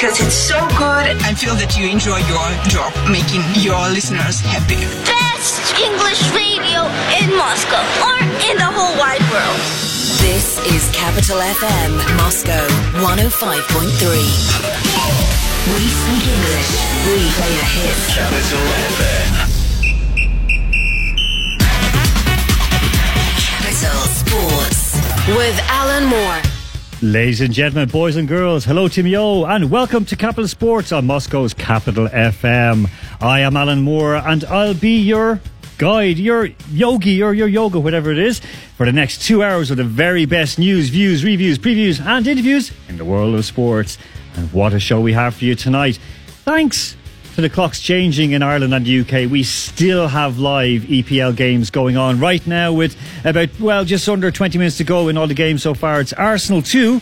because it's so good. I feel that you enjoy your job, making your listeners happy. Best English radio in Moscow or in the whole wide world. This is Capital FM, Moscow 105.3. We speak English. We play the hits. Capital FM. Capital Sports with Alan Moore. Ladies and gentlemen, boys and girls, hello Timmy O and welcome to Capital Sports on Moscow's Capital FM. I am Alan Moore and I'll be your guide, your yogi or your yoga, whatever it is, for the next two hours of the very best news, views, reviews, previews and interviews in the world of sports. And what a show we have for you tonight. Thanks to the clocks changing in Ireland and the UK, we still have live EPL games going on right now with about, well, just under 20 minutes to go in all the games so far. It's Arsenal 2.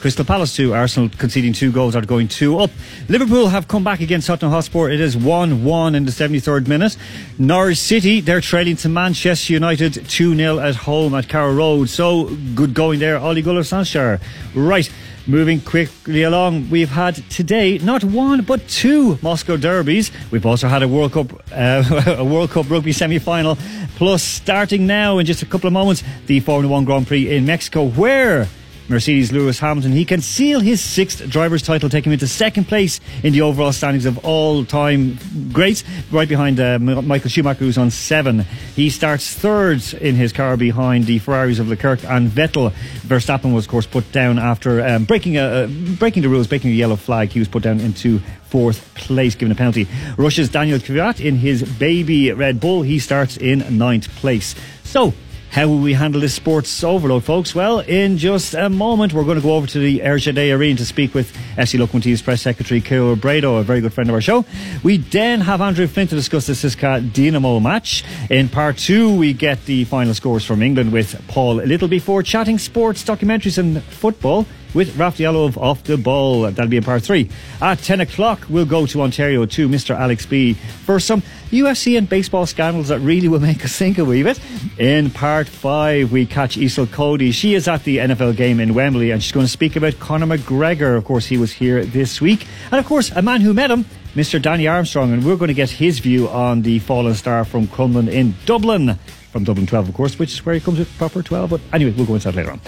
Crystal Palace 2, Arsenal conceding two goals are going 2 up. Liverpool have come back against Tottenham Hotspur. It is 1 1 in the 73rd minute. Norwich City, they're trailing to Manchester United 2 0 at home at Carrow Road. So good going there, Ollie Gunnar Solskjaer. Right. Moving quickly along, we've had today not one but two Moscow derbies. We've also had a World Cup, uh, a World Cup rugby semi-final. Plus, starting now in just a couple of moments, the Formula One Grand Prix in Mexico, where Mercedes Lewis Hamilton. He can seal his sixth driver's title, taking him into second place in the overall standings of all time greats, right behind uh, Michael Schumacher, who's on seven. He starts third in his car behind the Ferraris of Leclerc and Vettel. Verstappen was, of course, put down after um, breaking, a, uh, breaking the rules, breaking a yellow flag. He was put down into fourth place, given a penalty. Russia's Daniel Kvyat in his baby Red Bull. He starts in ninth place. So, how will we handle this sports overload, folks? Well, in just a moment, we're going to go over to the RZD Arena to speak with FC Lokomotiv's press secretary, Kirill Brado, a very good friend of our show. We then have Andrew Flint to discuss the CSKA Dinamo match. In part two, we get the final scores from England with Paul Little before chatting sports, documentaries, and football with Raf of Off the Ball. That'll be in part three. At 10 o'clock, we'll go to Ontario to Mr. Alex B for some UFC and baseball scandals that really will make us think a wee bit. In part five, we catch Isel Cody. She is at the NFL game in Wembley and she's going to speak about Conor McGregor. Of course, he was here this week. And of course, a man who met him, Mr. Danny Armstrong, and we're going to get his view on the fallen star from Crumlin in Dublin from Dublin 12, of course, which is where he comes with proper 12. But anyway, we'll go into that later on.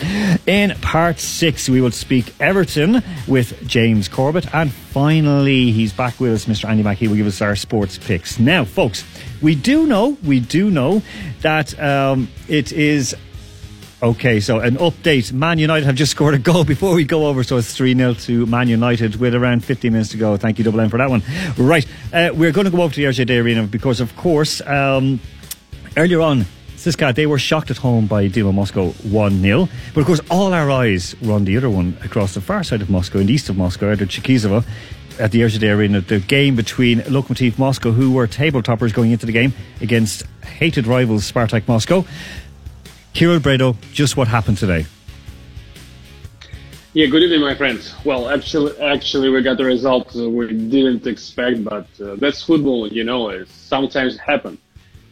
In part six, we will speak Everton with James Corbett. And finally, he's back with us, Mr. Andy Mackey will give us our sports picks. Now, folks, we do know, we do know that um, it is Okay, so an update. Man United have just scored a goal before we go over, so it's 3 0 to Man United with around 15 minutes to go. Thank you, Double M, for that one. Right, uh, we're going to go over to the RZD Arena because, of course, um, earlier on, CSKA, they were shocked at home by Dynamo Moscow 1 0. But of course, all our eyes were on the other one across the far side of Moscow, in the east of Moscow, at Cherkizovo, at the RZD Arena. The game between Lokomotiv Moscow, who were table toppers going into the game, against hated rivals Spartak Moscow. Kirill Brado, just what happened today? Yeah, good evening, my friends. Well, actually, actually, we got the result we didn't expect, but uh, that's football, you know. It sometimes happen.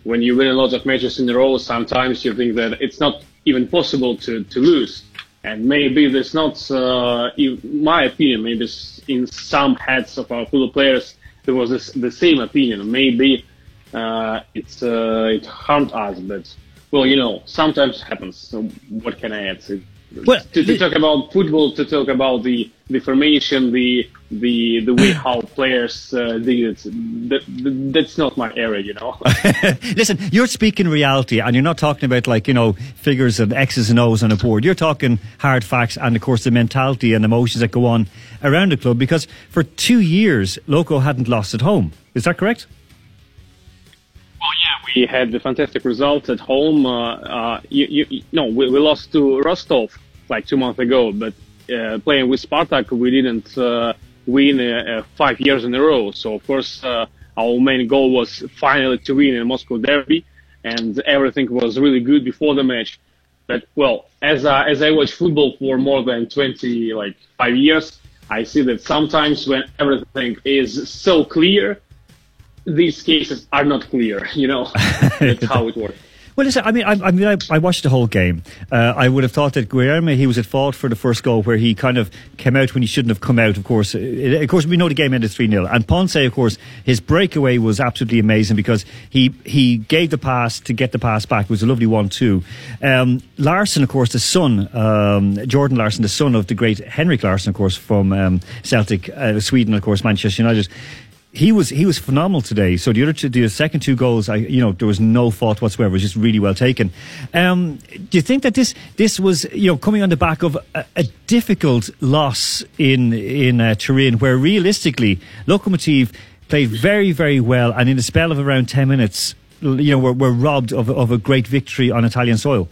When you win a lot of matches in a row, sometimes you think that it's not even possible to, to lose. And maybe there's not, uh, in my opinion, maybe in some heads of our football players, there was this, the same opinion. Maybe uh, it's uh, it harmed us, but well, you know, sometimes happens. So what can I add? To, well, to, to talk about football, to talk about the, the formation, the the the way how players uh, did it, that, that's not my area, you know. Listen, you're speaking reality, and you're not talking about like you know figures of X's and O's on a board. You're talking hard facts, and of course the mentality and emotions that go on around the club. Because for two years, Loco hadn't lost at home. Is that correct? We had the fantastic result at home. Uh, uh, you, you, no, we, we, lost to Rostov like two months ago, but uh, playing with Spartak, we didn't uh, win uh, uh, five years in a row. So, of course, our main goal was finally to win in Moscow Derby, and everything was really good before the match. But well, as I, as I watch football for more than 20, like five years, I see that sometimes when everything is so clear, these cases are not clear. You know, that's how it works. Well, listen, I mean, I, I mean, I, I, watched the whole game. Uh, I would have thought that Guilherme, he was at fault for the first goal where he kind of came out when he shouldn't have come out, of course. It, of course, we know the game ended 3 0. And Ponce, of course, his breakaway was absolutely amazing because he, he gave the pass to get the pass back. It was a lovely one, too. Um, Larsson, of course, the son, um, Jordan Larsson, the son of the great Henrik Larsson, of course, from um, Celtic, uh, Sweden, of course, Manchester United he was he was phenomenal today. So the other two, the second two goals, I you know there was no fault whatsoever. It was just really well taken. Um, do you think that this this was you know coming on the back of a, a difficult loss in in uh, Turin, where realistically Lokomotiv played very very well, and in a spell of around ten minutes, you know were, were robbed of of a great victory on Italian soil.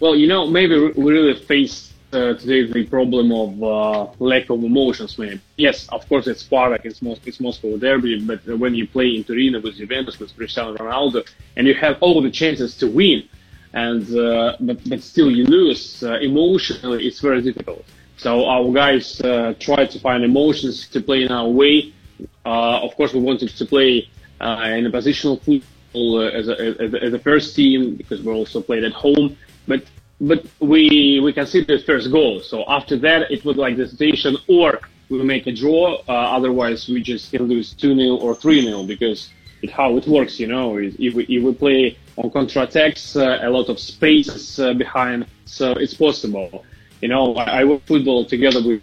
Well, you know, maybe we really faced uh, today the problem of uh, lack of emotions, maybe. Yes, of course, it's Spartak, it's, Mos- it's Moscow derby, but when you play in Turin with Juventus, with Cristiano Ronaldo, and you have all the chances to win, and uh, but, but still you lose, uh, emotionally, it's very difficult. So our guys uh, try to find emotions to play in our way. Of course, we wanted to play in a positional football as a, as, a, as a first team because we also played at home. But but we we considered first goal. So after that, it was like the situation, or we make a draw. Uh, otherwise, we just can lose two 0 or three 0 because it how it works. You know, if we if we play on counter attacks, uh, a lot of space uh, behind, so it's possible. You know, I, work football together with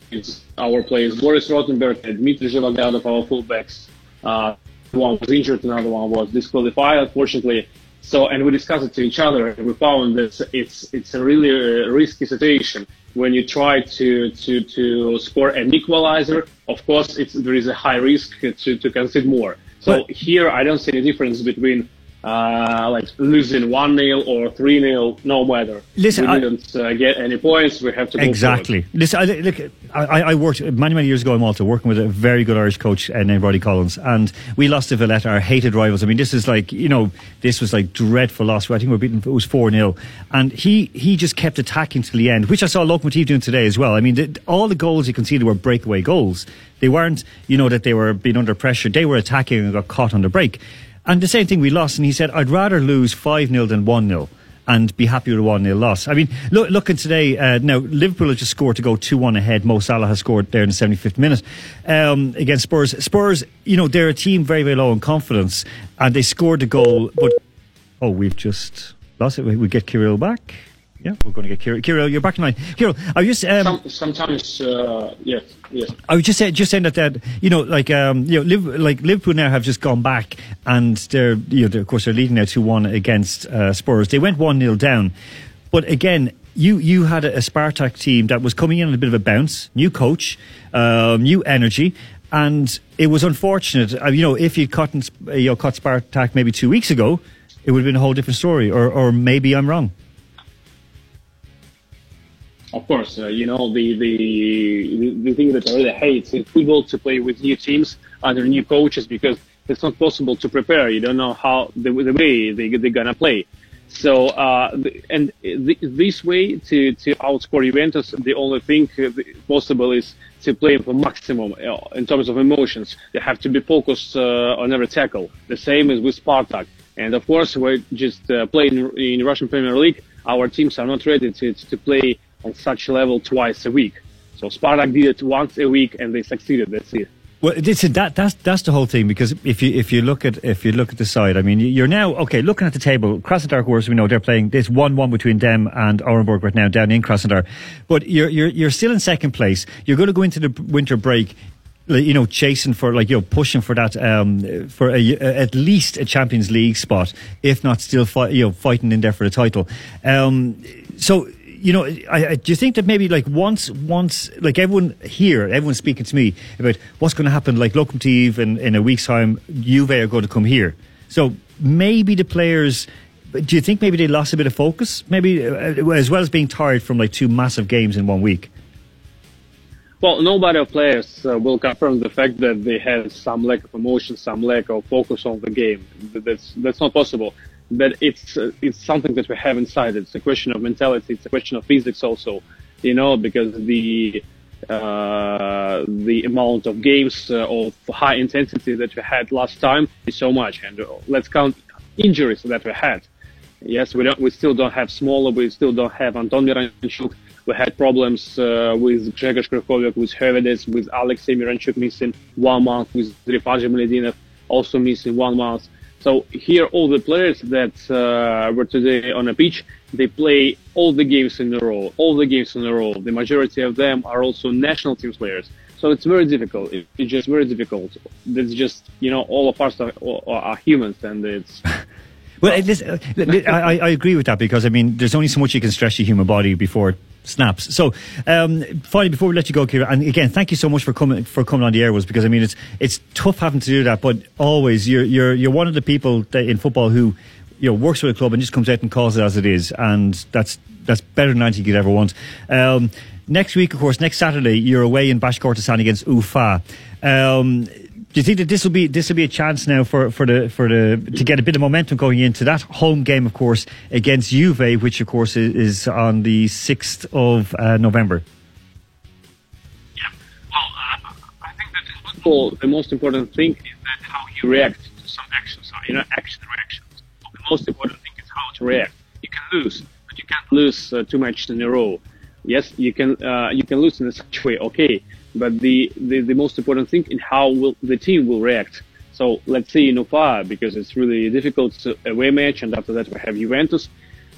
our players, Boris Rotenberg and Dmitry Zhivoglyadov, our fullbacks. Uh, one was injured, another one was disqualified, unfortunately. So, and we discussed it to each other, and we found that it's it's a really uh, risky situation when you try to to to score an equalizer. Of course, it's there is a high risk to to concede more. So but, here, I don't see any difference between uh, like losing 1 0 or 3 0, no matter. Listen, we didn't uh, get any points. We have to Exactly. Listen, I, look, I, I, worked many, many years ago in Malta working with a very good Irish coach uh, named Roddy Collins, and we lost to Valletta, our hated rivals. I mean, this is like, you know, this was like dreadful loss. I think we were beaten, it was 4 0. And he, he just kept attacking till the end, which I saw Lokomotiv doing today as well. I mean, the, all the goals you conceded were breakaway goals. They weren't, you know, that they were being under pressure. They were attacking and got caught on the break. And the same thing we lost, and he said, I'd rather lose 5 0 than 1 0 and be happy with a 1 0 loss. I mean, look, looking today, uh, now Liverpool have just scored to go 2 1 ahead. Mo Salah has scored there in the 75th minute um, against Spurs. Spurs, you know, they're a team very, very low in confidence, and they scored the goal, but oh, we've just lost it. We get Kirill back. Yeah, we're going to get Kirill. Kirill, you're back in line. Kirill, I was just um, Some, sometimes, uh, yes, yes. I was just saying, just saying that that you know, like um, you know, Liv, like Liverpool now have just gone back, and they're you know, they're, of course, they're leading now two one against uh, Spurs. They went one 0 down, but again, you you had a, a Spartak team that was coming in on a bit of a bounce, new coach, um, new energy. And it was unfortunate, uh, you know, if you'd caught, you know, caught Spartak maybe two weeks ago, it would have been a whole different story. Or, or maybe I'm wrong. Of course, uh, you know the, the the thing that I really hate in football to play with new teams under new coaches because it's not possible to prepare. You don't know how the, the way they they're gonna play. So uh, and this way to to outscore Juventus, the only thing possible is to play for maximum uh, in terms of emotions. They have to be focused uh, on every tackle. The same is with Spartak. And of course, we're just uh, playing in Russian Premier League. Our teams are not ready to to play on such a level twice a week. So Spartak did it once a week and they succeeded. That's it. Well, listen, that that's that's the whole thing because if you if you look at if you look at the side, I mean, you're now okay looking at the table. Krasnodar, of course, we know they're playing this one one between them and Orenburg right now down in Krasnodar, but you're you're you're still in second place. You're going to go into the winter break you know, chasing for like you know, pushing for that um, for a, at least a Champions League spot, if not still you know fighting in there for the title. Um, so you know, I, I, do you think that maybe like once, once, like everyone here, everyone's speaking to me about what's going to happen, like Lokomotiv in, in a week's time, Juve are going to come here. So maybe the players, do you think maybe they lost a bit of focus? Maybe uh, as well as being tired from like two massive games in one week? Well, nobody of players uh, will confirm the fact that they had some lack of emotion, some lack of focus on the game. That's that's not possible but it's uh, it's something that we have inside. It's a question of mentality. It's a question of physics also, you know, because the uh, the amount of games uh, of high intensity that we had last time is so much. And let's count injuries that we had. Yes, we don't. We still don't have Smolov. We still don't have Anton Miranchuk. We had problems uh, with Grzegorz Krychowiak, with Höwedes, with Alexey Miranchuk missing one month, with Rifat Zhemaletdinov also missing one month. So here, all the players that uh, were today on a pitch, they play all the games in a row, all the games in a row. The majority of them are also national team players. So it's very difficult. It's just very difficult. It's just, you know, all of us are, are humans and it's, Well, uh, I, I, agree with that because I mean, there's only so much you can stretch the human body before snaps. So, um, finally, before we let you go, Kira, and again, thank you so much for coming for coming on the air, was because I mean, it's it's tough having to do that, but always you're you're you're one of the people in football who you know works with a club and just comes out and calls it as it is, and that's that's better than anything you could ever want. Um, next week, of course, next Saturday, you're away in Bashkortostan against Ufa. Um, do you think that this will be this will be a chance now for, for the for the to get a bit of momentum going into that home game, of course, against Juve, which of course is, is on the sixth of uh, November? Yeah, well, uh, I think that in football, the most important thing is that how you react to some actions, you know, action reactions. The most important thing is how to react. You can lose, but you can't lose uh, too much in a row. Yes, you can uh, you can lose in such way, okay, but the, the, the most important thing in how will the team will react. So let's see in Ufa because it's really difficult to, away match, and after that we have Juventus,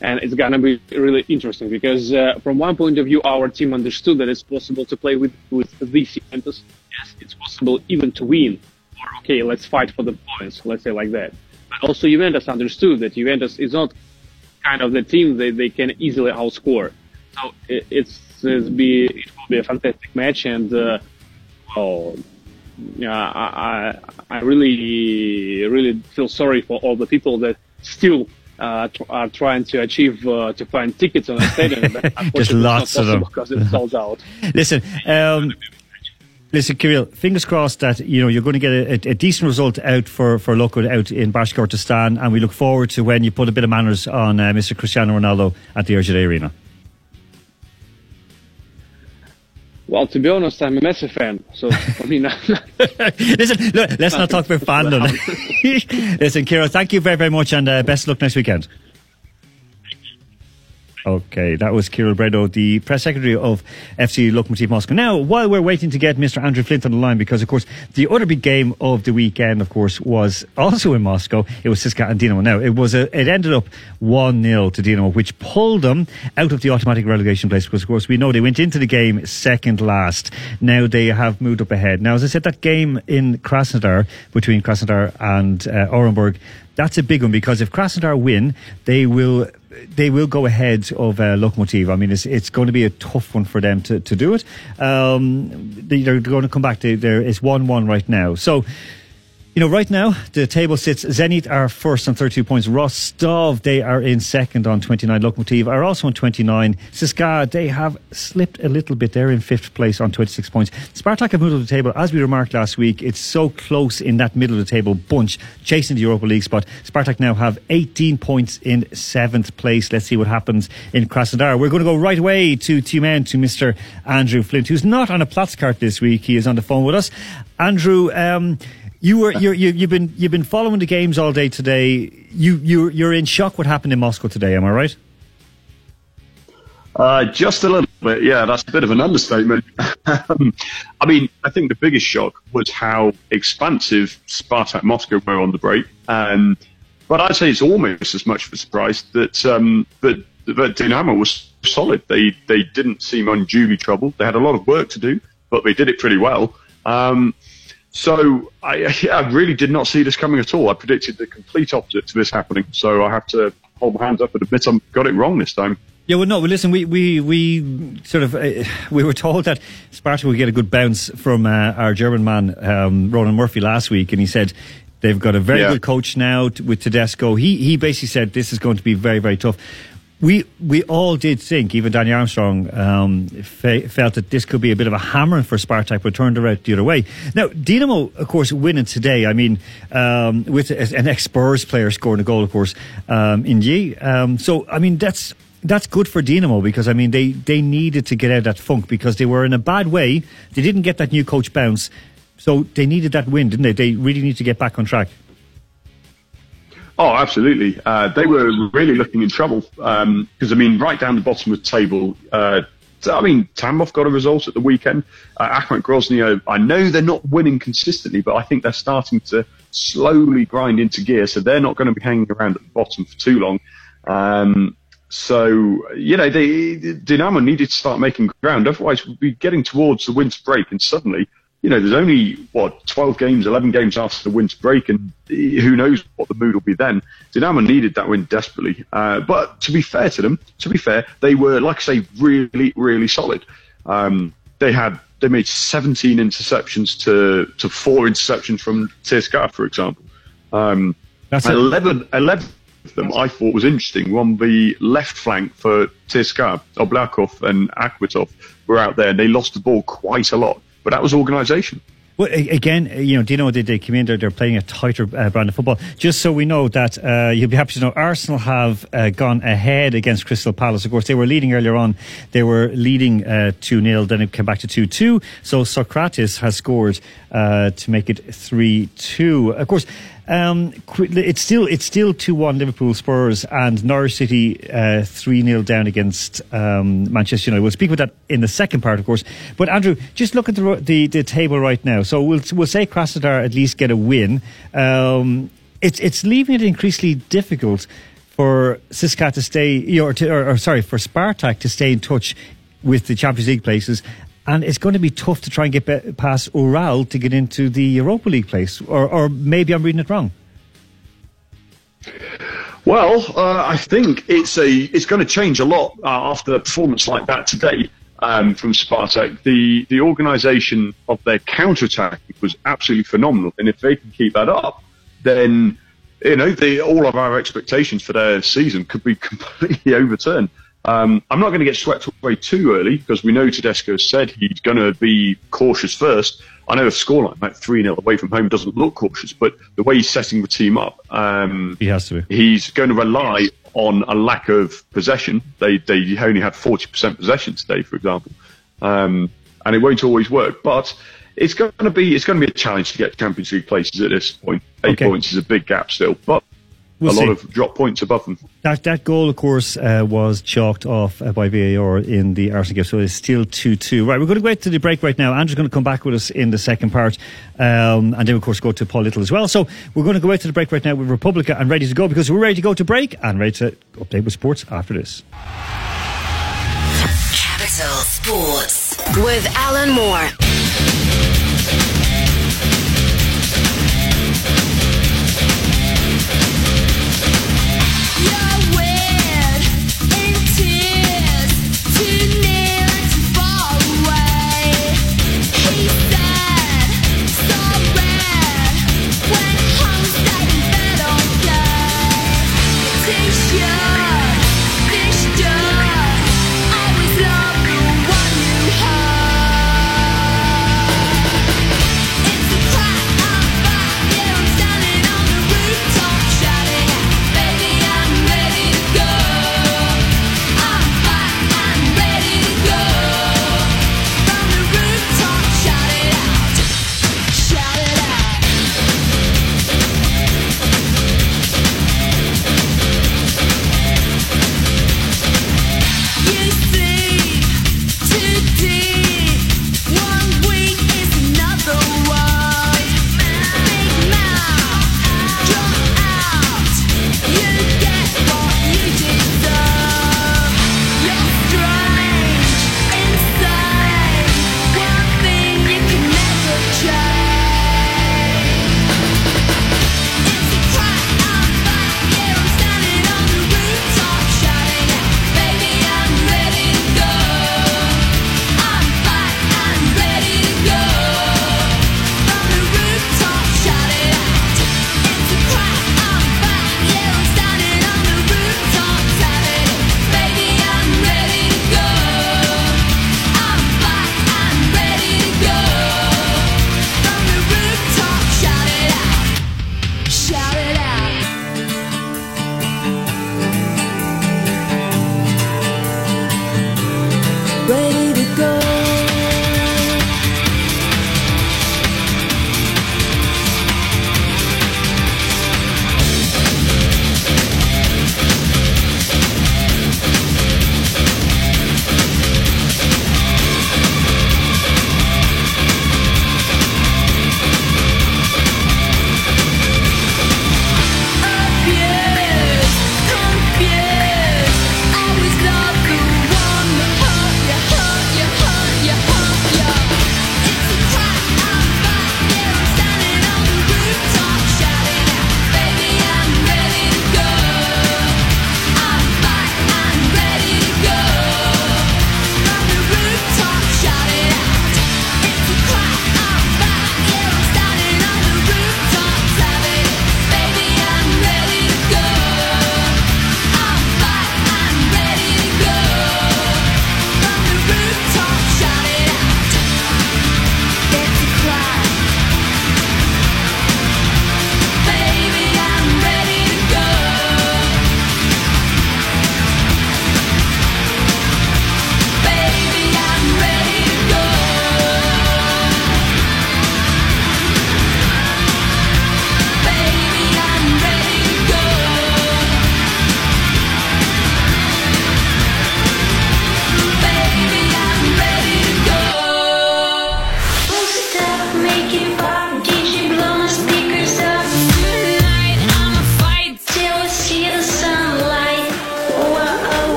and it's gonna be really interesting because uh, from one point of view, our team understood that it's possible to play with with this Juventus. Yes, it's possible even to win. Or okay, let's fight for the points. Let's say like that. But also Juventus understood that Juventus is not kind of the team that they can easily outscore. So it, it's, it's be it will be a fantastic match, and uh, well, yeah, I, I really really feel sorry for all the people that still uh, are trying to achieve uh, to find tickets on the stadium. Just lots of them because it's sold out. Listen. Um, Listen, Kirill, fingers crossed that you know you're going to get a, a, decent result out for for Loco out in Bashkortostan, and we look forward to when you put a bit of manners on uh, Mr. Cristiano Ronaldo at the RZD Arena. Well, to be honest, I'm a Messi fan, so I mean. Listen, look, let's not talk about fandom. Listen, Kira, thank you very, very much, and uh, best of luck next weekend. Okay, that was Kirill Bredo, the press secretary of FC Lokomotiv Moscow. Now, while we're waiting to get Mr. Andrew Flint on the line, because of course the other big game of the weekend, of course, was also in Moscow. It was CSKA and Dinamo. Now, it was a, it ended up one 0 to Dinamo, which pulled them out of the automatic relegation place. Because of course we know they went into the game second last. Now they have moved up ahead. Now, as I said, that game in Krasnodar between Krasnodar and uh, Orenburg that's a big one because if Krasnodar win, they will they will go ahead of uh, Lokomotiv. I mean, it's it's going to be a tough one for them to, to do it. Um, they're going to come back. To, there is one one right now. So you know, right now, the table sits Zenit are first on 32 points. Rostov, they are in second on 29. Lokomotiv are also on 29. CSKA, they have slipped a little bit. They're in fifth place on 26 points. Spartak have moved up the table. As we remarked last week, it's so close in that middle of the table bunch, chasing the Europa League spot. Spartak now have 18 points in seventh place. Let's see what happens in Krasnodar. We're going to go right away to Tyumen, to Mr. Andrew Flint, who's not on a Platz Platzkart this week. He is on the phone with us. Andrew, um, you were you you've been you've been following the games all day today. You you you're in shock what happened in Moscow today. Am I right? Uh, just a little bit, yeah. That's a bit of an understatement. I mean, I think the biggest shock was how expansive Spartak Moscow were on the break, um, but I'd say it's almost as much of a surprise that um, that, that Dinamo was solid. They they didn't seem unduly troubled. They had a lot of work to do, but they did it pretty well. Um, so I, I really did not see this coming at all. I predicted the complete opposite to this happening. So I have to hold my hands up and admit I got it wrong this time. Yeah, well, no. Well, listen, we we we sort of uh, we were told that Sparta would get a good bounce from uh, our German man um, Ronan Murphy last week, and he said they've got a very yeah. good coach now t- with Tedesco. He he basically said this is going to be very very tough we we all did think, even Danny Armstrong um, fe- felt that this could be a bit of a hammer for Spartak, but turned around the other way. Now, Dinamo, of course, winning today. I mean, um, with an ex Spurs player scoring a goal, of course, um, N'Jie. Um, so, I mean, that's that's good for Dinamo because I mean they they needed to get out of that funk because they were in a bad way. They didn't get that new coach bounce, so they needed that win, didn't they? They really need to get back on track. Oh, absolutely. Uh, they were really looking in trouble because um, I mean, right down the bottom of the table. Uh, I mean, Tambov got a result at the weekend. Uh, Akhmat Grozny, I know they're not winning consistently, but I think they're starting to slowly grind into gear, so they're not going to be hanging around at the bottom for too long. Um, so, you know, they, Dynamo needed to start making ground, otherwise we'd be getting towards the winter break, and suddenly you know, there's only what 12 games, 11 games after the winter break, and who knows what the mood will be then. Dynamo needed that win desperately, uh, but to be fair to them, to be fair, they were, like I say, really, really solid. Um, they had they made 17 interceptions to to four interceptions from TSK, for example. Um, That's 11, 11 of them I thought was interesting. One, the left flank for TSK, Oblyakov and Akhmetov were out there, and they lost the ball quite a lot but that was organisation. Well, again, you know, do you know they, came in there, they're playing a tighter uh, brand of football. Just so we know that uh, you'll be happy to know Arsenal have uh, gone ahead against Crystal Palace. Of course, they were leading earlier on. They were leading uh, 2 0, then it came back to 2 2. So Sokratis has scored uh, to make it 3 2. Of course, um, it's still it's still two one Liverpool Spurs and Norwich City uh, three 0 down against um, Manchester United. We'll speak about that in the second part, of course. But Andrew, just look at the the, the table right now. So we'll we'll say Krasnodar at least get a win. Um, it's it's leaving it increasingly difficult for CSKA to stay, or, to, or, or sorry, for Spartak to stay in touch with the Champions League places and it's going to be tough to try and get past Ural to get into the Europa League place. Or, or maybe I'm reading it wrong. Well, uh, I think it's a it's going to change a lot uh, after a performance like that today um, from Spartak. The the organisation of their counter attack was absolutely phenomenal, and if they can keep that up, then you know the, all of our expectations for their season could be completely overturned. Um, I'm not going to get swept away too early because we know Tedesco said he's going to be cautious first. I know a scoreline like 3 0 away from home doesn't look cautious, but the way he's setting the team up, um, he has to. be. He's going to rely on a lack of possession. They, they only had 40% possession today, for example. Um, and it won't always work. But it's going to be it's going to be a challenge to get Champions League places at this point. Eight okay. points is a big gap still, but We'll a see. lot of drop points above them. That that goal, of course, uh, was chalked off uh, by VAR in the Arsenal game, so it's still 2 2. Right, we're going to go to the break right now. Andrew's going to come back with us in the second part, um, and then, of course, go to Paul Little as well. So we're going to go out to the break right now with Republica and ready to go because we're ready to go to break and ready to update with sports after this. Capital Sports with Alan Moore.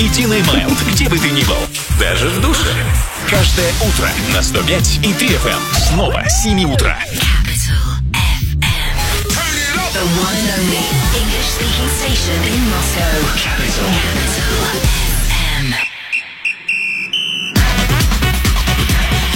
И Диной Майлд, где бы ты ни был, даже в душе. Каждое утро на 105 и 3 FM. Снова с 7 утра. The one and only English speaking station in Moscow. Capital. Capital FM.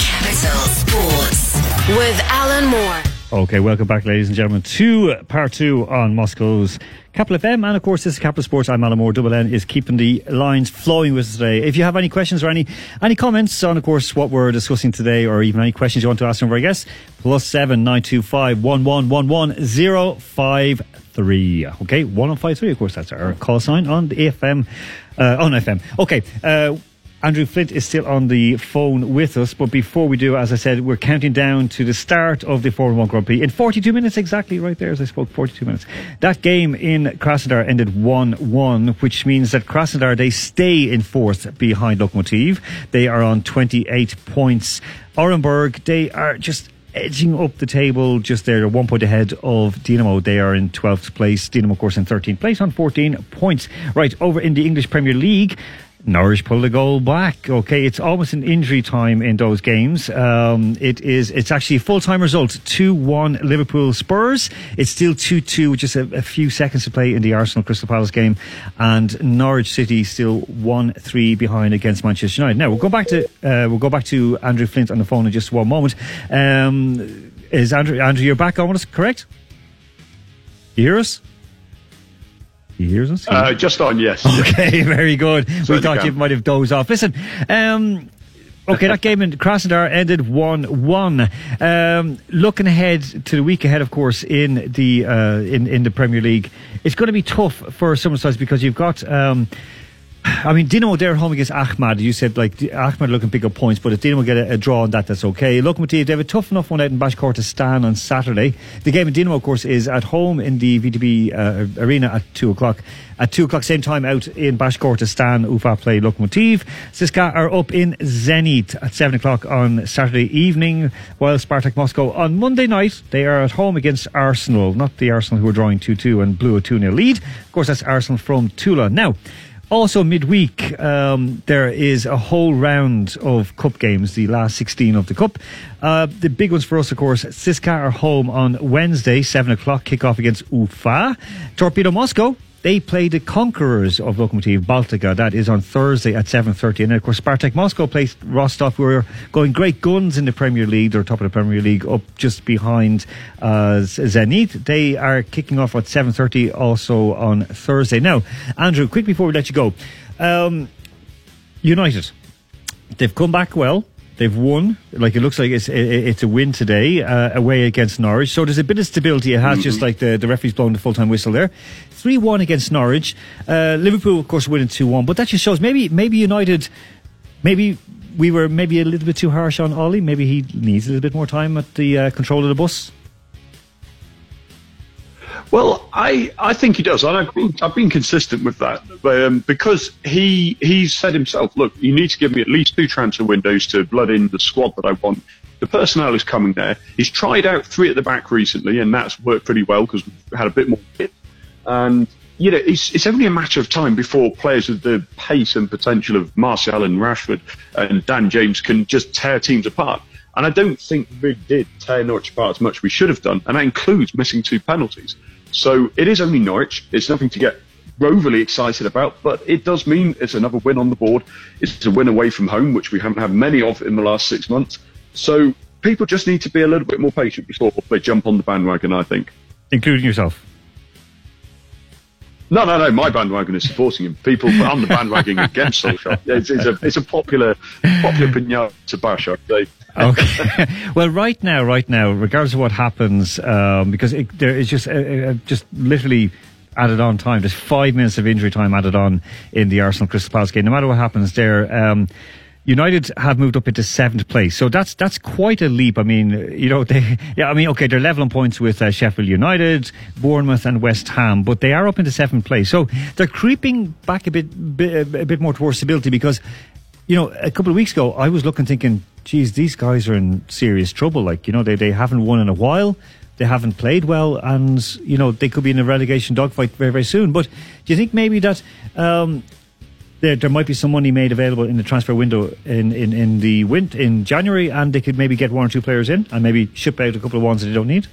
Capital Sports. With Alan Moore. Okay, welcome back, ladies and gentlemen, to part two on Moscow's Capital FM. And of course, this is Capital Sports. I'm Alan Moore. Double N is keeping the lines flowing with us today. If you have any questions or any, any comments on, of course, what we're discussing today, or even any questions you want to ask of our guests, plus seven nine two five one one one one zero five three. Okay, one one five three. Of course, that's our call sign on the FM, uh, on FM. Okay. Uh, Andrew Flint is still on the phone with us, but before we do, as I said, we're counting down to the start of the Formula One Grand Prix in 42 minutes exactly, right there as I spoke, 42 minutes. That game in Krasnodar ended 1-1, which means that Krasnodar, they stay in fourth behind Lokomotiv. They are on 28 points. Orenburg, they are just edging up the table just there, one point ahead of Dinamo. They are in 12th place. Dinamo, of course, in 13th place on 14 points. Right, over in the English Premier League, Norwich pulled a goal back. Okay, it's almost an injury time in those games. Um, it is. It's actually a full time result: two one Liverpool Spurs. It's still two two, with just a, a, few seconds to play in the Arsenal Crystal Palace game, and Norwich City still one three behind against Manchester United. Now we'll go back to uh, we'll go back to Andrew Flint on the phone in just one moment. Um, is Andrew Andrew you're back on us? Correct? You hear us? He hears us? Uh, just on, yes. Okay, very good. Certainly we thought you might have dozed off. Listen, um, okay, that game in Krasnodar ended 1 1. Um, looking ahead to the week ahead, of course, in the uh, in, in the Premier League, it's going to be tough for some sides because you've got. Um, I mean, Dinamo, they're home against Akhmat. You said, like, Akhmat looking pick up points, but if Dinamo get a, a draw on that, that's okay. Lokomotiv, they have a tough enough one out in Bashkortostan on Saturday. The game in Dinamo, of course, is at home in the VTB uh, arena at 2 o'clock. At 2 o'clock, same time out in Bashkortostan, Ufa play Lokomotiv. CSKA are up in Zenit at 7 o'clock on Saturday evening, while Spartak Moscow on Monday night, they are at home against Arsenal, not the Arsenal who are drawing 2 2 and blew a 2 0 lead. Of course, that's Arsenal from Tula. Now, also, midweek, um, there is a whole round of cup games, the last 16 of the cup. Uh, the big ones for us, of course, CSKA are home on Wednesday, 7 o'clock, kick-off against Ufa. Torpedo Moscow, they play the conquerors of Lokomotiv Baltika. That is on Thursday at 7.30. And, of course, Spartak Moscow plays Rostov, We're going great guns in the Premier League. They're top of the Premier League, up just behind uh, Zenit. They are kicking off at 7.30 also on Thursday. Now, Andrew, quick before we let you go. Um, United, they've come back well. They've won. Like it looks like it's it's a win today uh, away against Norwich. So there's a bit of stability. It has just like the the referee's blowing the full time whistle there. Three one against Norwich. Uh, Liverpool, of course, winning two one. But that just shows maybe maybe United, maybe we were maybe a little bit too harsh on Ollie. Maybe he needs a little bit more time at the uh, control of the bus. Well, I, I think he does, and I've been I've been consistent with that um, because he he said himself, look, you need to give me at least two transfer windows to blood in the squad that I want. The personnel is coming there. He's tried out three at the back recently, and that's worked pretty well because we've had a bit more hit. And you know, it's, it's only a matter of time before players with the pace and potential of Martial and Rashford and Dan James can just tear teams apart. And I don't think we did tear Norwich apart as much as we should have done, and that includes missing two penalties. So it is only Norwich. It's nothing to get overly excited about, but it does mean it's another win on the board. It's a win away from home, which we haven't had many of in the last six months. So people just need to be a little bit more patient before they jump on the bandwagon, I think. Including yourself. No, no, no. My bandwagon is supporting him. People on the bandwagon against Solskjaer. It's, it's a it's a popular popular to bash. I'd say. Okay. well, right now, right now, regardless of what happens, um, because it, there is just uh, uh, just literally added on time. There's five minutes of injury time added on in the Arsenal Crystal Palace game. No matter what happens there. Um, United have moved up into seventh place, so that's that's quite a leap. I mean, you know, they yeah, I mean, okay, they're level points with uh, Sheffield United, Bournemouth, and West Ham, but they are up into seventh place, so they're creeping back a bit, bit a bit more towards stability because, you know, a couple of weeks ago, I was looking thinking, geez, these guys are in serious trouble. Like, you know, they they haven't won in a while. they haven't played well, and you know they could be in a relegation dogfight very very soon. But do you think maybe that? Um, there, there might be some money made available in the transfer window in, in, in the win- in January, and they could maybe get one or two players in, and maybe ship out a couple of ones that they don't need.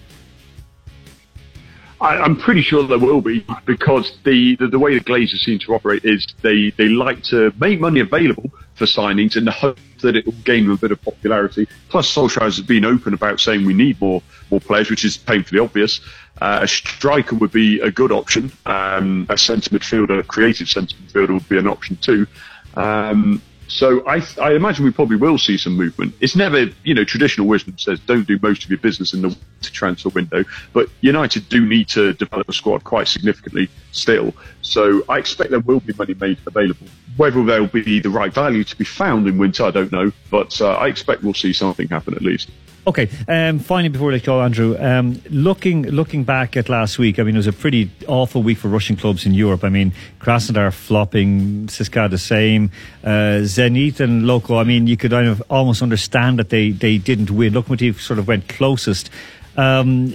I, I'm pretty sure there will be because the, the, the way the Glazers seem to operate is they, they like to make money available for signings in the hope that it will gain them a bit of popularity. Plus, Solskjaer has been open about saying we need more more players, which is painfully obvious. Uh, a striker would be a good option. Um, a centre midfielder, a creative centre midfielder would be an option too. Um, so I, I imagine we probably will see some movement. It's never, you know, traditional wisdom says don't do most of your business in the transfer window, but United do need to develop a squad quite significantly still. So I expect there will be money made available. Whether there'll be the right value to be found in winter, I don't know, but uh, I expect we'll see something happen at least. Okay. Um, finally, before I let go, Andrew, um, looking looking back at last week, I mean, it was a pretty awful week for Russian clubs in Europe. I mean, Krasnodar flopping, CSKA the same, uh, Zenit and Loco. I mean, you could kind of almost understand that they, they didn't win. Lokomotiv sort of went closest. Um,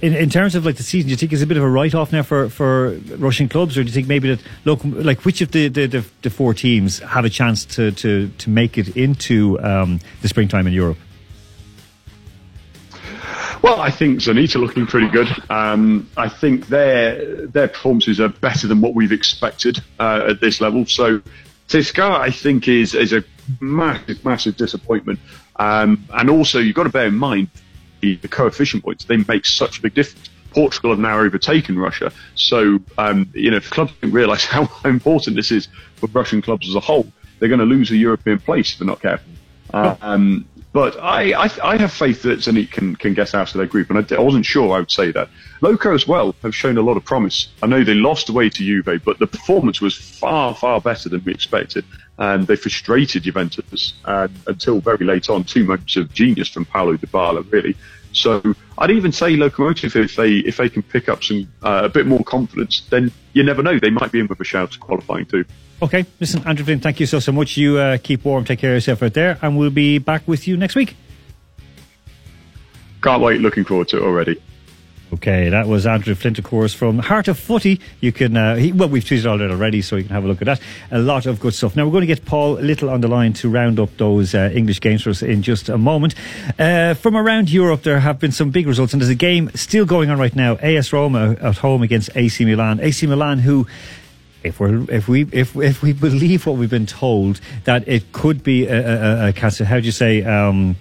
in, in terms of like the season, do you think it's a bit of a write off now for, for Russian clubs, or do you think maybe that look like which of the, the, the, the four teams have a chance to, to, to make it into um, the springtime in Europe? Well, I think Zanita looking pretty good. Um, I think their their performances are better than what we've expected uh, at this level. So, CSKA, I think, is is a massive, massive disappointment. Um, and also, you've got to bear in mind the, the coefficient points. They make such a big difference. Portugal have now overtaken Russia. So, um, you know, if clubs don't realise how important this is for Russian clubs as a whole, they're going to lose a European place if they're not careful. Um, but I, I, I have faith that Zenit can, can get out of their group, and I, I wasn't sure I would say that. Loco as well have shown a lot of promise. I know they lost away to Juve, but the performance was far, far better than we expected, and they frustrated Juventus uh, until very late on. Two moments of genius from Paulo Dybala, really. So I'd even say Locomotive if they if they can pick up some uh, a bit more confidence, then you never know they might be in with a shout to qualifying too. Okay, listen, Andrew Flint, thank you so so much. You uh, keep warm, take care of yourself out there, and we'll be back with you next week. Can't wait, looking forward to it already. Okay, that was Andrew Flint, of course, from Heart of Footy. You can, uh, he, well, we've tweeted all that already, so you can have a look at that. A lot of good stuff. Now, we're going to get Paul Little on the line to round up those uh, English games for us in just a moment. Uh, from around Europe, there have been some big results, and there's a game still going on right now. AS Roma at home against AC Milan. AC Milan, who if we if we if if we believe what we've been told that it could be a, a, a how do you say um,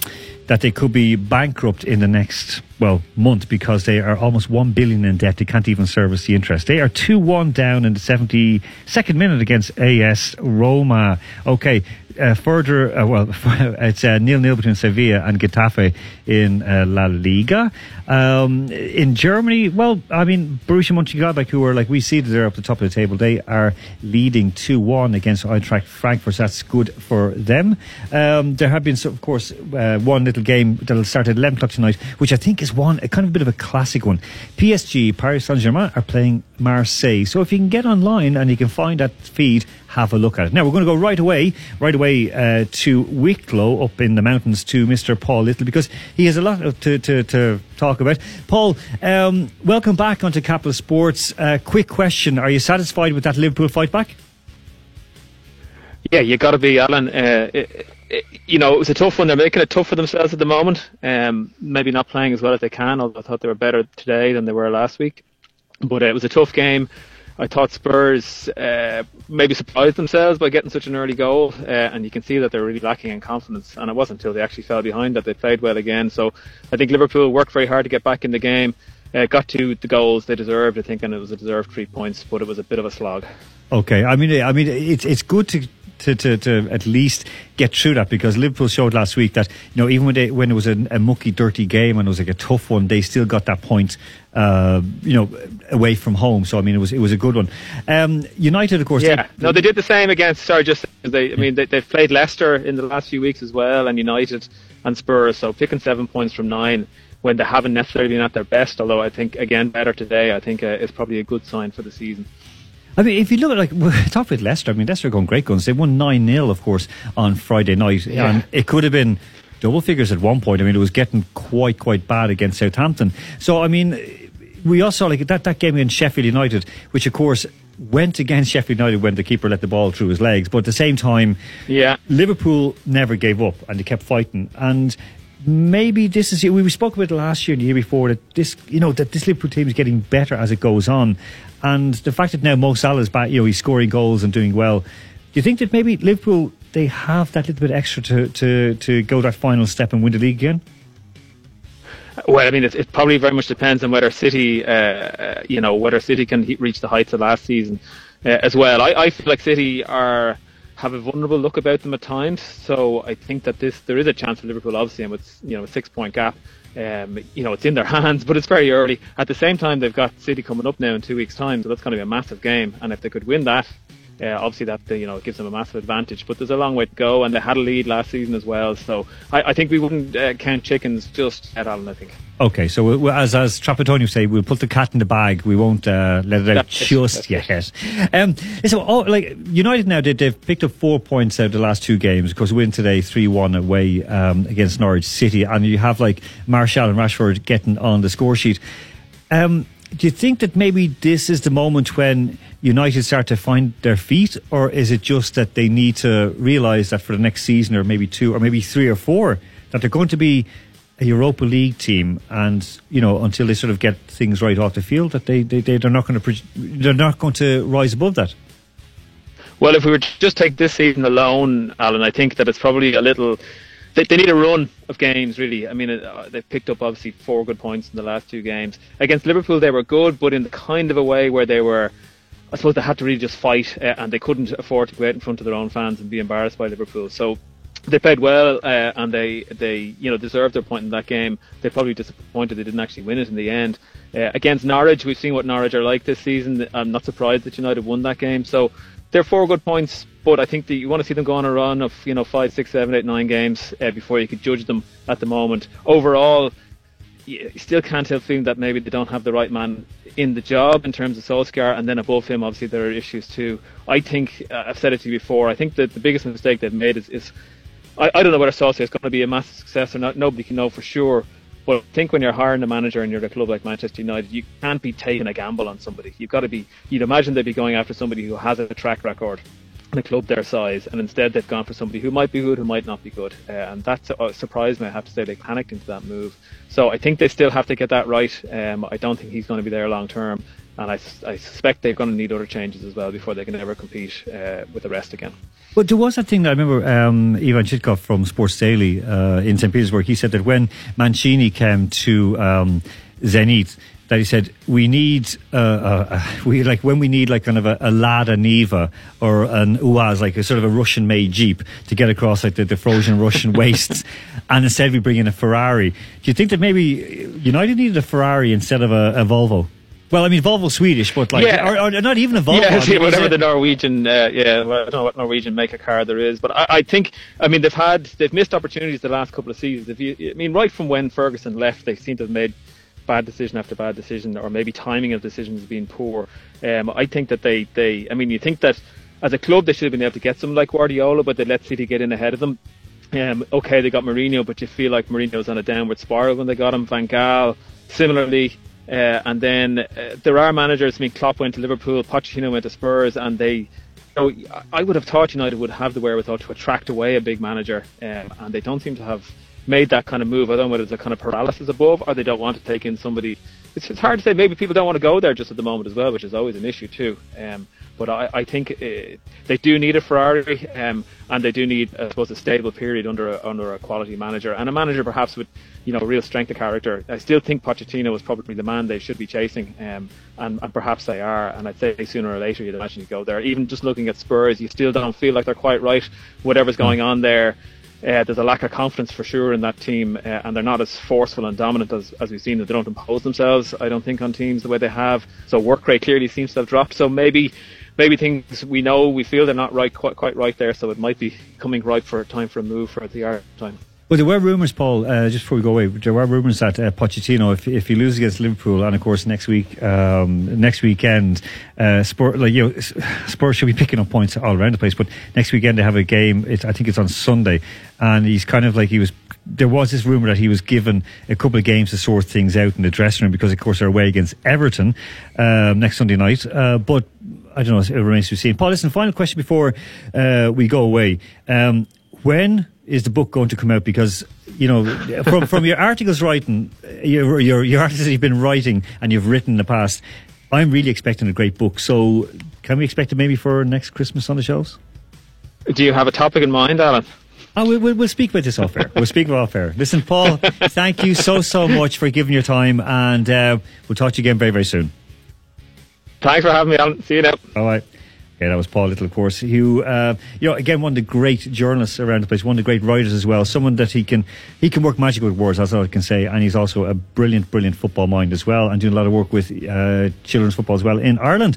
that they could be bankrupt in the next well month because they are almost one billion in debt. They can't even service the interest. They are two one down in the seventy second minute against AS Roma. Okay. Uh, further, uh, well, it's uh, nil nil between Sevilla and Getafe in uh, La Liga. Um, in Germany, well, I mean, Borussia Mönchengladbach, who are like we see they're up the top of the table, they are leading two one against Eintracht Frankfurt. That's good for them. Um, there have been, of course, uh, one little game that'll start at eleven o'clock tonight, which I think is one a kind of a bit of a classic one. PSG, Paris Saint Germain are playing Marseille. So if you can get online and you can find that feed, have a look at it. Now we're going to go right away, right away uh, to Wicklow up in the mountains to Mr. Paul Little because he has a lot of- to, to, to talk about. Paul, um, welcome back onto Capital Sports. Uh, quick question: Are you satisfied with that Liverpool fight back? Yeah, you got to be, Alan. Uh, it, it, you know, it was a tough one. They're making it tough for themselves at the moment. Um, maybe not playing as well as they can. Although I thought they were better today than they were last week. But uh, it was a tough game. I thought Spurs uh, maybe surprised themselves by getting such an early goal, uh, and you can see that they're really lacking in confidence. And it wasn't until they actually fell behind that they played well again. So I think Liverpool worked very hard to get back in the game. Uh, got to the goals they deserved, I think, and it was a deserved three points, but it was a bit of a slog. Okay, I mean, I mean, it's it's good to. To, to, to at least get through that because Liverpool showed last week that you know even when they when it was a, a mucky dirty game and it was like a tough one they still got that point uh, you know away from home so I mean it was it was a good one um, United of course Yeah, no, they did the same against. Sorry, just they. I mean, they, they've played Leicester in the last few weeks as well, and United and Spurs. So picking seven points from nine when they haven't necessarily been at their best. Although I think again better today. I think uh, is probably a good sign for the season. I mean, if you look at like talk with Leicester, I mean Leicester are going great guns. They won nine 0 of course, on Friday night, Yeah. and it could have been double figures at one point. I mean, it was getting quite quite bad against Southampton. So I mean, we also like that that game against Sheffield United, which of course went against Sheffield United when the keeper let the ball through his legs. But at the same time, Yeah. Liverpool never gave up and they kept fighting. And maybe this is we spoke about it last year and the year before that this you know that this Liverpool team is getting better as it goes on. And the fact that now Mo Salah is back, you know, he's scoring goals and doing well. Do you think that maybe Liverpool they have that little bit extra to, to, to go that final step and win the league again? Well, I mean, it, it probably very much depends on whether City, uh, you know, whether City can reach the heights of last season uh, as well. I, I feel like City are have a vulnerable look about them at times, so I think that this there is a chance for Liverpool, obviously, and with you know a six point gap. Um, you know, it's in their hands, but it's very early. At the same time, they've got City coming up now in two weeks' time, so that's going to be a massive game. And if they could win that, uh, obviously that uh, you know gives them a massive advantage. But there's a long way to go, and they had a lead last season as well. So I, I think we wouldn't uh, count chickens just at all. I think. Okay, so we'll- as as Trapattoni would say, we'll put the cat in the bag. We won't uh, let it out just yet. Um, listen, oh, like United now, they, they've picked up four points out of the last two games. Of course, win today three one away um, against Norwich City, and you have like Marshall and Rashford getting on the score sheet. Um, do you think that maybe this is the moment when United start to find their feet, or is it just that they need to realise that for the next season, or maybe two, or maybe three or four, that they're going to be a Europa League team, and you know until they sort of get things right off the field, that they they they're not going to they're not going to rise above that. Well, if we were to just take this season alone, Alan, I think that it's probably a little. They, they need a run of games, really. I mean, uh, they've picked up obviously four good points in the last two games against Liverpool. They were good, but in the kind of a way where they were. I suppose they had to really just fight, uh, and they couldn't afford to go out in front of their own fans and be embarrassed by Liverpool. So they played well, uh, and they they you know deserved their point in that game. They're probably disappointed they didn't actually win it in the end. Uh, against Norwich, we've seen what Norwich are like this season. I'm not surprised that United won that game. So they're four good points, but I think that you want to see them go on a run of you know five, six, seven, eight, nine games uh, before you could judge them at the moment. Overall, you still can't help feeling that maybe they don't have the right man in the job in terms of Solskjaer, and then above him, obviously there are issues too. I think uh, I've said it to you before. I think that the biggest mistake they've made is, is I, I don't know whether Solskjaer is going to be a massive success or not. Nobody can know for sure. But I think when you're hiring a manager and you're a club like Manchester United, you can't be taking a gamble on somebody. You've got to be. You'd imagine they'd be going after somebody who has a track record in a club their size, and instead they've gone for somebody who might be good, who might not be good, uh, and that uh, surprised me. I have to say they panicked into that move. So I think they still have to get that right. Um, I don't think he's going to be there long term, and I suspect they're going to need other changes as well before they can ever compete uh, with the rest again. But there was that thing that I remember um, Ivan Chitkov from Sports Daily uh, in St. Petersburg. He said that when Mancini came to um, Zenit, that he said we need uh, uh, we like when we need like kind of a, a Lada Niva or an Uaz like a sort of a Russian made Jeep to get across like the, the frozen Russian wastes, and instead we bring in a Ferrari. Do you think that maybe United needed a Ferrari instead of a, a Volvo? Well, I mean Volvo's Swedish, but like Yeah. or, or not even a Volvo. Yeah, I whatever the Norwegian, uh, yeah, well, I don't know what Norwegian make a car there is, but I, I think, I mean, they've had, they've missed opportunities the last couple of seasons. If you, I mean, right from when Ferguson left, they seem to have made bad decision after bad decision, or maybe timing of decisions being poor. Um, I think that they, they, I mean, you think that as a club they should have been able to get someone like Guardiola, but they let City get in ahead of them. Um, okay, they got Mourinho, but you feel like Mourinho's on a downward spiral when they got him. Van Gaal, similarly. Uh, and then uh, there are managers. I mean, Klopp went to Liverpool, Pochettino went to Spurs, and they. You know, I would have thought United would have the wherewithal to attract away a big manager, um, and they don't seem to have made that kind of move. I don't know whether it's a kind of paralysis above, or they don't want to take in somebody. It's, it's hard to say. Maybe people don't want to go there just at the moment as well, which is always an issue too. Um, but I, I think uh, they do need a Ferrari, um, and they do need, I suppose, a stable period under a, under a quality manager and a manager perhaps with, you know, real strength of character. I still think Pochettino is probably the man they should be chasing, um, and, and perhaps they are. And I'd say sooner or later you'd imagine you go there. Even just looking at Spurs, you still don't feel like they're quite right. Whatever's going on there. Uh, there's a lack of confidence for sure in that team, uh, and they're not as forceful and dominant as, as we've seen. They don't impose themselves, I don't think, on teams the way they have. So work rate clearly seems to have dropped. So maybe, maybe things we know, we feel they're not right, quite, quite right there. So it might be coming right for a time for a move for the art time. Well, there were rumours, Paul. Uh, just before we go away, there were rumours that uh, Pochettino, if if he loses against Liverpool, and of course next week, um, next weekend, uh, like you know, Spurs should be picking up points all around the place. But next weekend they have a game. It, I think it's on Sunday, and he's kind of like he was. There was this rumour that he was given a couple of games to sort things out in the dressing room because, of course, they're away against Everton um, next Sunday night. Uh, but I don't know. It remains to be seen. Paul, listen. Final question before uh, we go away. Um, when is the book going to come out? Because you know, from from your articles writing, your your, your articles that you've been writing and you've written in the past, I'm really expecting a great book. So, can we expect it maybe for next Christmas on the shelves? Do you have a topic in mind, Alan? Oh, we'll, we'll, we'll speak about this off air. We'll speak about off air. Listen, Paul, thank you so so much for giving your time, and uh, we'll talk to you again very very soon. Thanks for having me, Alan. See you now. All right. Okay, that was Paul Little, of course. Who, uh, you know, again, one of the great journalists around the place, one of the great writers as well. Someone that he can he can work magic with words. That's all I can say. And he's also a brilliant, brilliant football mind as well, and doing a lot of work with uh, children's football as well in Ireland.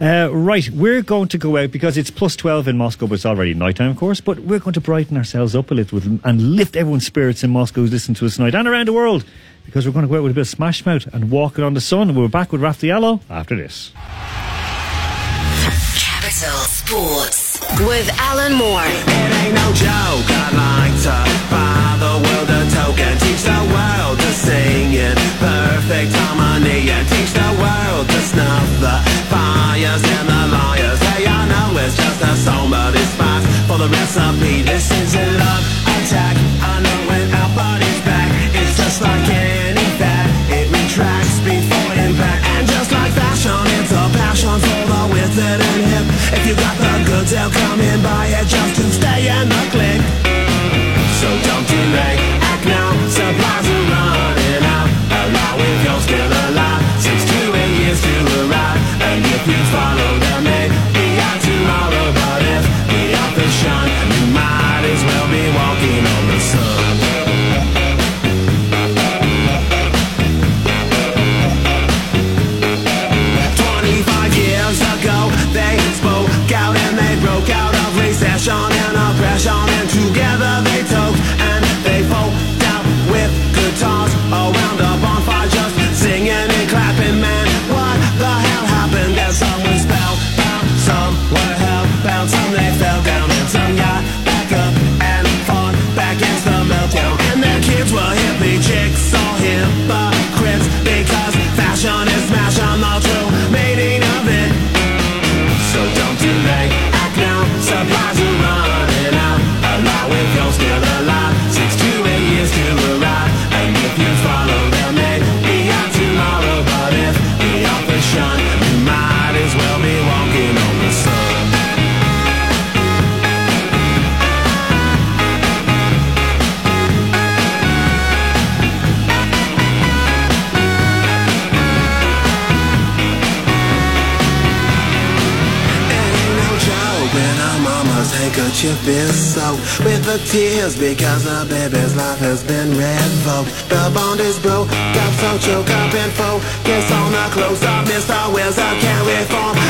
Uh, right, we're going to go out because it's plus twelve in Moscow, but it's already night time, of course. But we're going to brighten ourselves up a little and lift everyone's spirits in Moscow who's listening to us tonight and around the world. Because we're going to go out with a bit of Smash Mouth and walking on the sun. We're back with Raf Diallo after this. Capital Sports with Alan Moore. It ain't no joke. I like to buy the world a token. Teach the world to sing in perfect harmony. And teach the world to snuff the fires and the liars. Hey, I know it's just a song, but it's fine for the recipe. This is a love attack. I know when our body's back. It's just like any fat. It retracts before impact. And just like fashion, it's a passion for the withered. If you got the goods, they'll come in buy it just to stay in tears because the baby's life has been revoked. The bond is broke, got so choke up and focus on the close up. Mr. Wizard can't reform.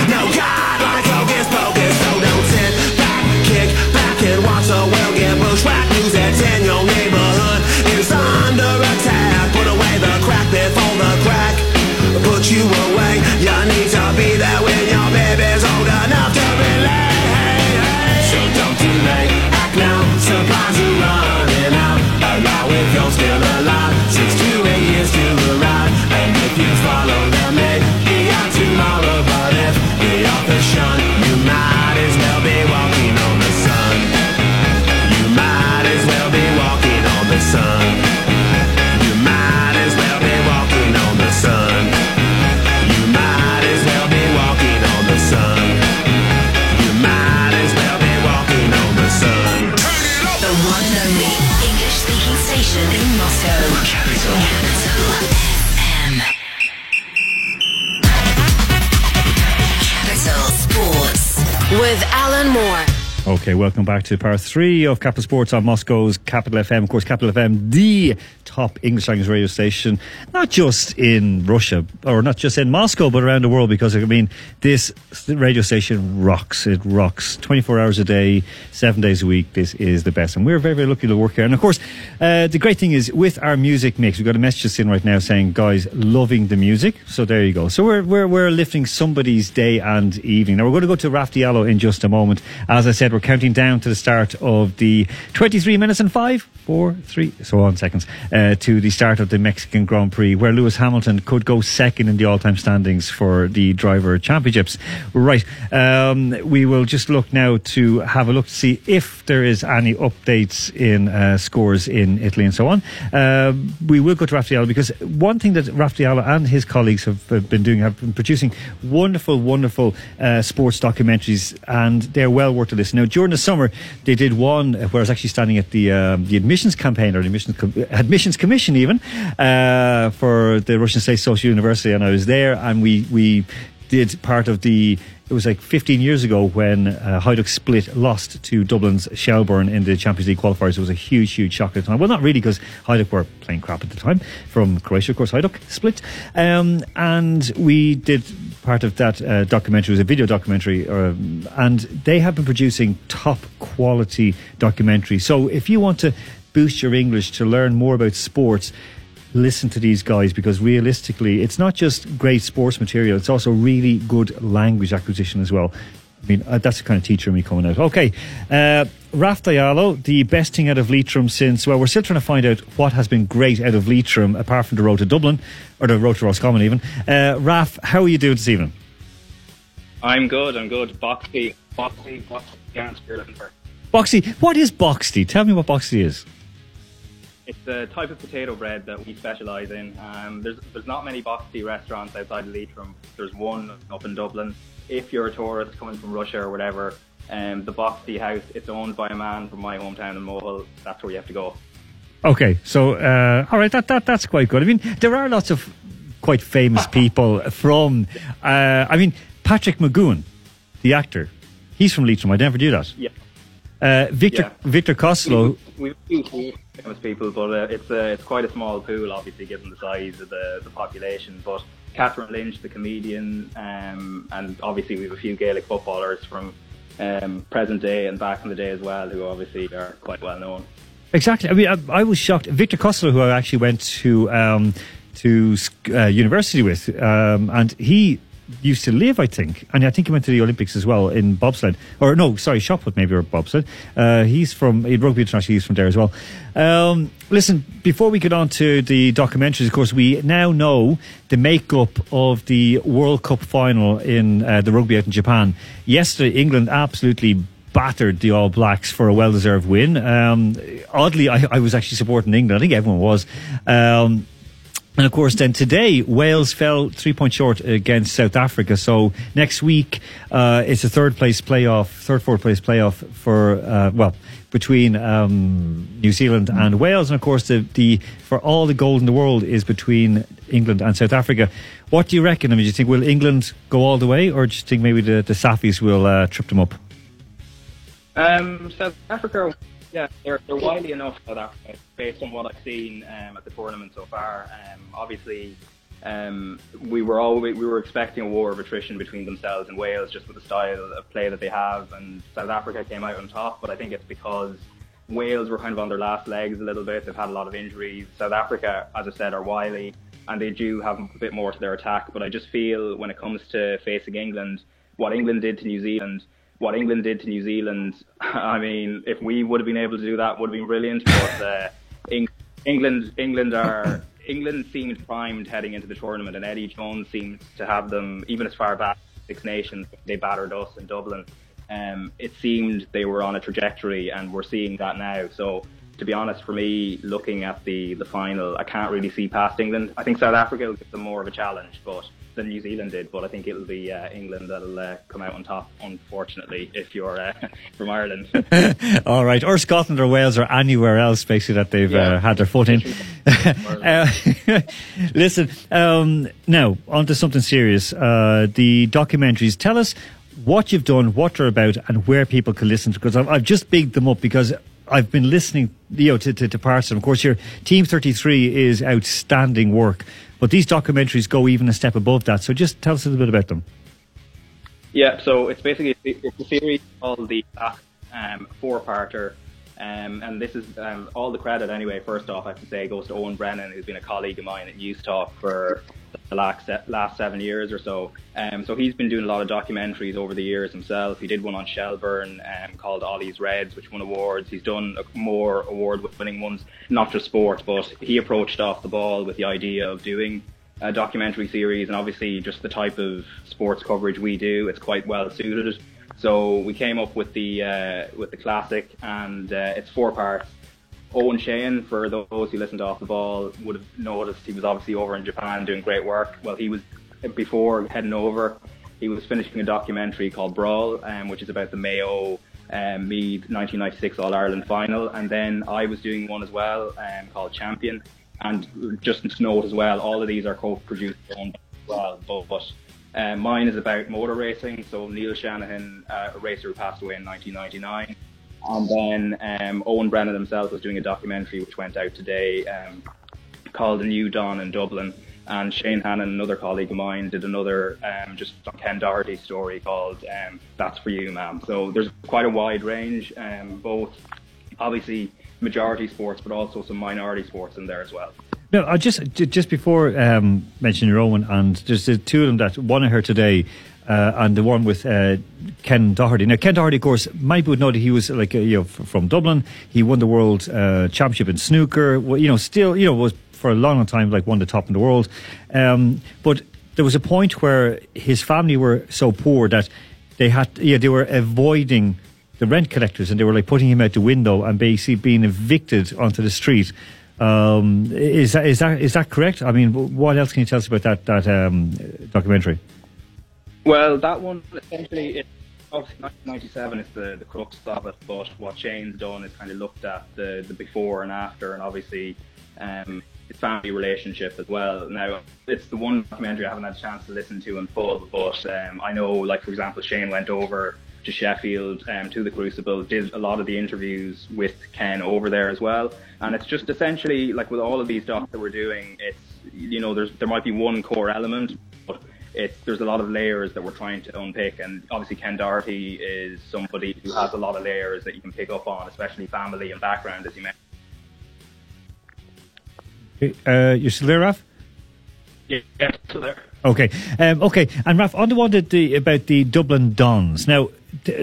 Okay, welcome back to part three of Capital Sports on Moscow's Capital FM. Of course, Capital FM, the top English language radio station, not just in Russia or not just in Moscow, but around the world. Because I mean, this radio station rocks. It rocks. Twenty-four hours a day, seven days a week. This is the best, and we're very, very lucky to work here. And of course, uh, the great thing is with our music mix, we've got a message in right now saying, "Guys, loving the music." So there you go. So we're we're we're lifting somebody's day and evening. Now we're going to go to Raf Diallo in just a moment. As I said, we're counting down to the start of the 23 minutes and five, four, three, so on seconds, uh, to the start of the Mexican Grand Prix, where Lewis Hamilton could go second in the all-time standings for the driver championships. Right. Um, we will just look now to have a look to see if there is any updates in uh, scores in Italy and so on. Uh, we will go to Raf Diallo because one thing that Raf Diallo and his colleagues have been doing have been producing wonderful, wonderful uh, sports documentaries, and they're well worth a listen. Now, during the summer, they did one where I was actually standing at the um, the admissions campaign or the admissions com- admissions commission even uh, for the Russian State Social University, and I was there, and we we did part of the. It was like 15 years ago when uh, Hajduk Split lost to Dublin's Shelbourne in the Champions League qualifiers. It was a huge, huge shock at the time. Well, not really, because Hajduk were playing crap at the time from Croatia, of course. Hajduk Split, um, and we did part of that uh, documentary. It was a video documentary, um, and they have been producing top quality documentaries. So if you want to boost your English to learn more about sports listen to these guys because realistically, it's not just great sports material, it's also really good language acquisition as well. I mean, uh, that's the kind of teacher me coming out. Okay, uh, Raf Diallo, the best thing out of Leitrim since, well, we're still trying to find out what has been great out of Leitrim apart from the road to Dublin, or the road to Roscommon even. Uh, Raf, how are you doing this evening? I'm good, I'm good. Boxty, boxty, boxty. Boxty, what is Boxty? Tell me what Boxty is. It's a type of potato bread that we specialise in. Um, there's there's not many boxty restaurants outside of Leitrim. There's one up in Dublin. If you're a tourist coming from Russia or whatever, um, the Boxty House, it's owned by a man from my hometown in Mohill. That's where you have to go. Okay, so uh, all right, that, that that's quite good. I mean, there are lots of quite famous people from. Uh, I mean, Patrick McGoohan, the actor, he's from Leitrim. I never knew that. Yeah. Uh, Victor Yeah. Victor Costello. We've a few famous people, but uh, it's uh, it's quite a small pool, obviously, given the size of the, the population. But Catherine Lynch, the comedian, um, and obviously we have a few Gaelic footballers from um, present day and back in the day as well, who obviously are quite well known. Exactly. I mean, I, I was shocked. Victor Costello, who I actually went to um, to uh, university with, um, and he used to live, I think, and I think he went to the Olympics as well in bobsled. Or no, sorry, shot put maybe or bobsled. Uh, he's from rugby international. He's from there as well. Um, listen, before we get on to the documentaries, of course, we now know the makeup of the World Cup final in uh, the rugby out in Japan. Yesterday, England absolutely battered the All Blacks for a well-deserved win. Um, oddly, I, I was actually supporting England. I think everyone was. Um, and of course, then today, Wales fell three points short against South Africa. So next week, uh, it's a third place playoff, third, fourth place playoff for, uh, well, between um, New Zealand and Wales. And of course, the, the for all the gold in the world is between England and South Africa. What do you reckon? I mean, do you think will England go all the way, or do you think maybe the, the Safis will uh, trip them up? Um, South Africa, yeah, they're, they're wily enough South Africa based on what I've seen um, at the tournament so far. Um, obviously, um, we were always we were expecting a war of attrition between themselves and Wales just with the style of play that they have, and South Africa came out on top. But I think it's because Wales were kind of on their last legs a little bit. They've had a lot of injuries. South Africa, as I said, are wily and they do have a bit more to their attack. But I just feel when it comes to facing England, what England did to New Zealand, what England did to New Zealand, I mean, if we would have been able to do that, would have been brilliant. But uh, Eng- England, England are England seemed primed heading into the tournament, and Eddie Jones seemed to have them even as far back as Six Nations. They battered us in Dublin. Um, it seemed they were on a trajectory, and we're seeing that now. So to be honest, for me, looking at the, the final, I can't really see past England. I think South Africa will give them more of a challenge, but than New Zealand did. But I think it'll be uh, England that'll uh, come out on top. Unfortunately, if you're uh, from Ireland. All right, or Scotland or Wales or anywhere else, basically that they've Yeah. uh, had their foot in. Uh, listen, um, now on to something serious. Uh, the documentaries. Tell us what you've done, what you're about, and where people can listen to. Because I've, I've just bigged them up because I've been listening, you know, to, to, to parts of them. Of course, your Team 33 is outstanding work, but these documentaries go even a step above that. So just tell us a little bit about them. Yeah, so it's basically it's a series called the um, four-parter, um, and this is um, all the credit anyway. First off, I to say goes to Owen Brennan, who's been a colleague of mine at News Talk for the last last seven years or so. Um, so he's been doing a lot of documentaries over the years himself. He did one on Shelbourne um, called Ollie's Reds, which won awards. He's done more award-winning ones, not just sports, but he approached off the ball with the idea of doing a documentary series, and obviously just the type of sports coverage we do, it's quite well suited. So we came up with the uh, with the classic, and uh, it's four parts. Owen Shane, for those who listened to Off the Ball, would have noticed he was obviously over in Japan doing great work. Well, he was before heading over. He was finishing a documentary called Brawl, um, which is about the Mayo um, Meath 1996 All Ireland final, and then I was doing one as well um, called Champion. And just to note as well, all of these are co-produced as well, but uh, mine is about motor racing. So Neil Shanahan, uh, a racer who passed away in 1999. And then um, Owen Brennan himself was doing a documentary which went out today um, called The New Dawn in Dublin. And Shane Hannon, another colleague of mine, did another um, just Ken Doherty story called um, That's For You, Ma'am. So there's quite a wide range, um, both obviously majority sports, but also some minority sports in there as well. No, I just just before um, mentioning Owen, and there's the two of them that one I heard today, uh, and the one with uh, Ken Doherty. Now, Ken Doherty, of course, many people know that he was like uh, you know from Dublin. He won the world uh, championship in snooker. Well, you know, still you know was for a long time like one of the top in the world. Um, but there was a point where his family were so poor that they had yeah they were avoiding the rent collectors and they were like putting him out the window and basically being evicted onto the street. Um, is that is that is that correct? I mean, what else can you tell us about that that um, documentary? Well, that one essentially, it, obviously 1997 is the the crux of it, but what Shane's done is kind of looked at the the before and after, and obviously um, family relationship as well. Now, it's the one documentary I haven't had a chance to listen to in full, but um, I know, like for example, Shane went over to Sheffield um, to the Crucible, did a lot of the interviews with Ken over there as well. And it's just essentially like with all of these docs that we're doing, it's you know there's there might be one core element, but it's there's a lot of layers that we're trying to unpick. And obviously Ken Doherty is somebody who has a lot of layers that you can pick up on, especially family and background, as you mentioned. Uh, you're still there, Raf? Yeah, still there. Okay, um, okay, and Raf, on the one that the, about the Dublin Dons. Now,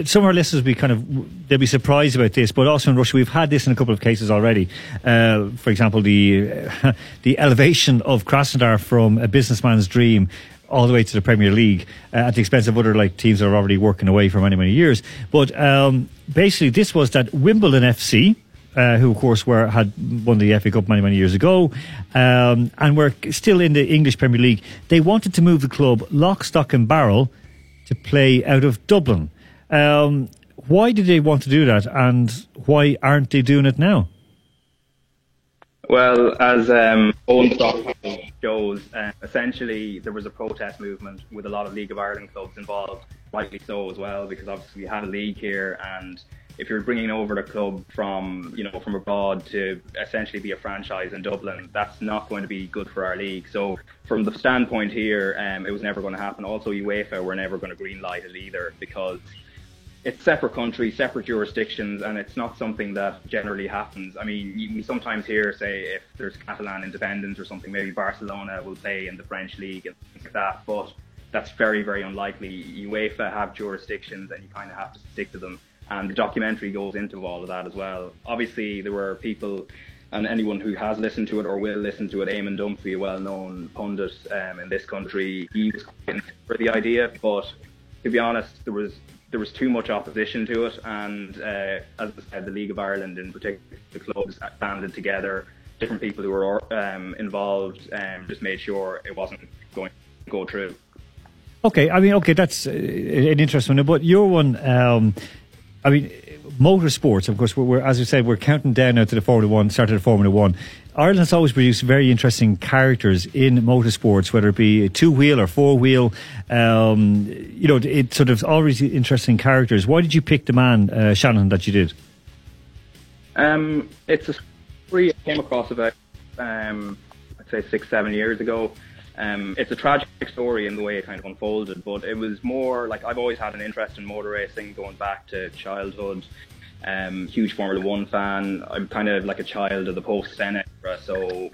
some of our listeners will be kind of they'll be surprised about this, but also in Russia we've had this in a couple of cases already. Uh, for example, the the elevation of Krasnodar from a businessman's dream all the way to the Premier League uh, at the expense of other like teams that are already working away for many many years. But um, basically, this was that Wimbledon FC uh, who of course were had won the FA Cup many many years ago, um, and were still in the English Premier League. They wanted to move the club lock, stock, and barrel to play out of Dublin. Um, why did they want to do that, and why aren't they doing it now? Well, as um, Owen Stock shows, uh, essentially there was a protest movement with a lot of League of Ireland clubs involved, rightly so as well, because obviously we had a league here and if you're bringing over the club from you know from abroad to essentially be a franchise in Dublin, that's not going to be good for our league. So from the standpoint here, um, it was never going to happen. Also, UEFA were never going to greenlight it either because it's separate countries, separate jurisdictions, and it's not something that generally happens. I mean, we sometimes hear, say, if there's Catalan independence or something, maybe Barcelona will play in the French league and things like that, but that's very, very unlikely. UEFA have jurisdictions, and you kind of have to stick to them and the documentary goes into all of that as well. Obviously, there were people, and anyone who has listened to it or will listen to it, Eamon Dunphy, a well-known pundit um, in this country, he was for the idea, but to be honest, there was there was too much opposition to it, and uh, as I said, the League of Ireland in particular, the clubs banded together, different people who were um, involved, um, just made sure it wasn't going to go through. Okay, I mean, okay, that's uh, an interesting one. But your one, um, I mean, motorsports, of course, we're, we're, as we said, we're counting down now to the Formula One, started of Formula One. Ireland has always produced very interesting characters in motorsports, whether it be two wheel or four wheel. Um, you know, it's sort of always interesting characters. Why did you pick the man, uh, Shannon, that you did? Um, it's a story I came across about, um, I'd say six, seven years ago. Um, it's a tragic story in the way it kind of unfolded, but it was more like I've always had an interest in motor racing going back to childhood. Um, huge Formula One fan. I'm kind of like a child of the post Senna era, so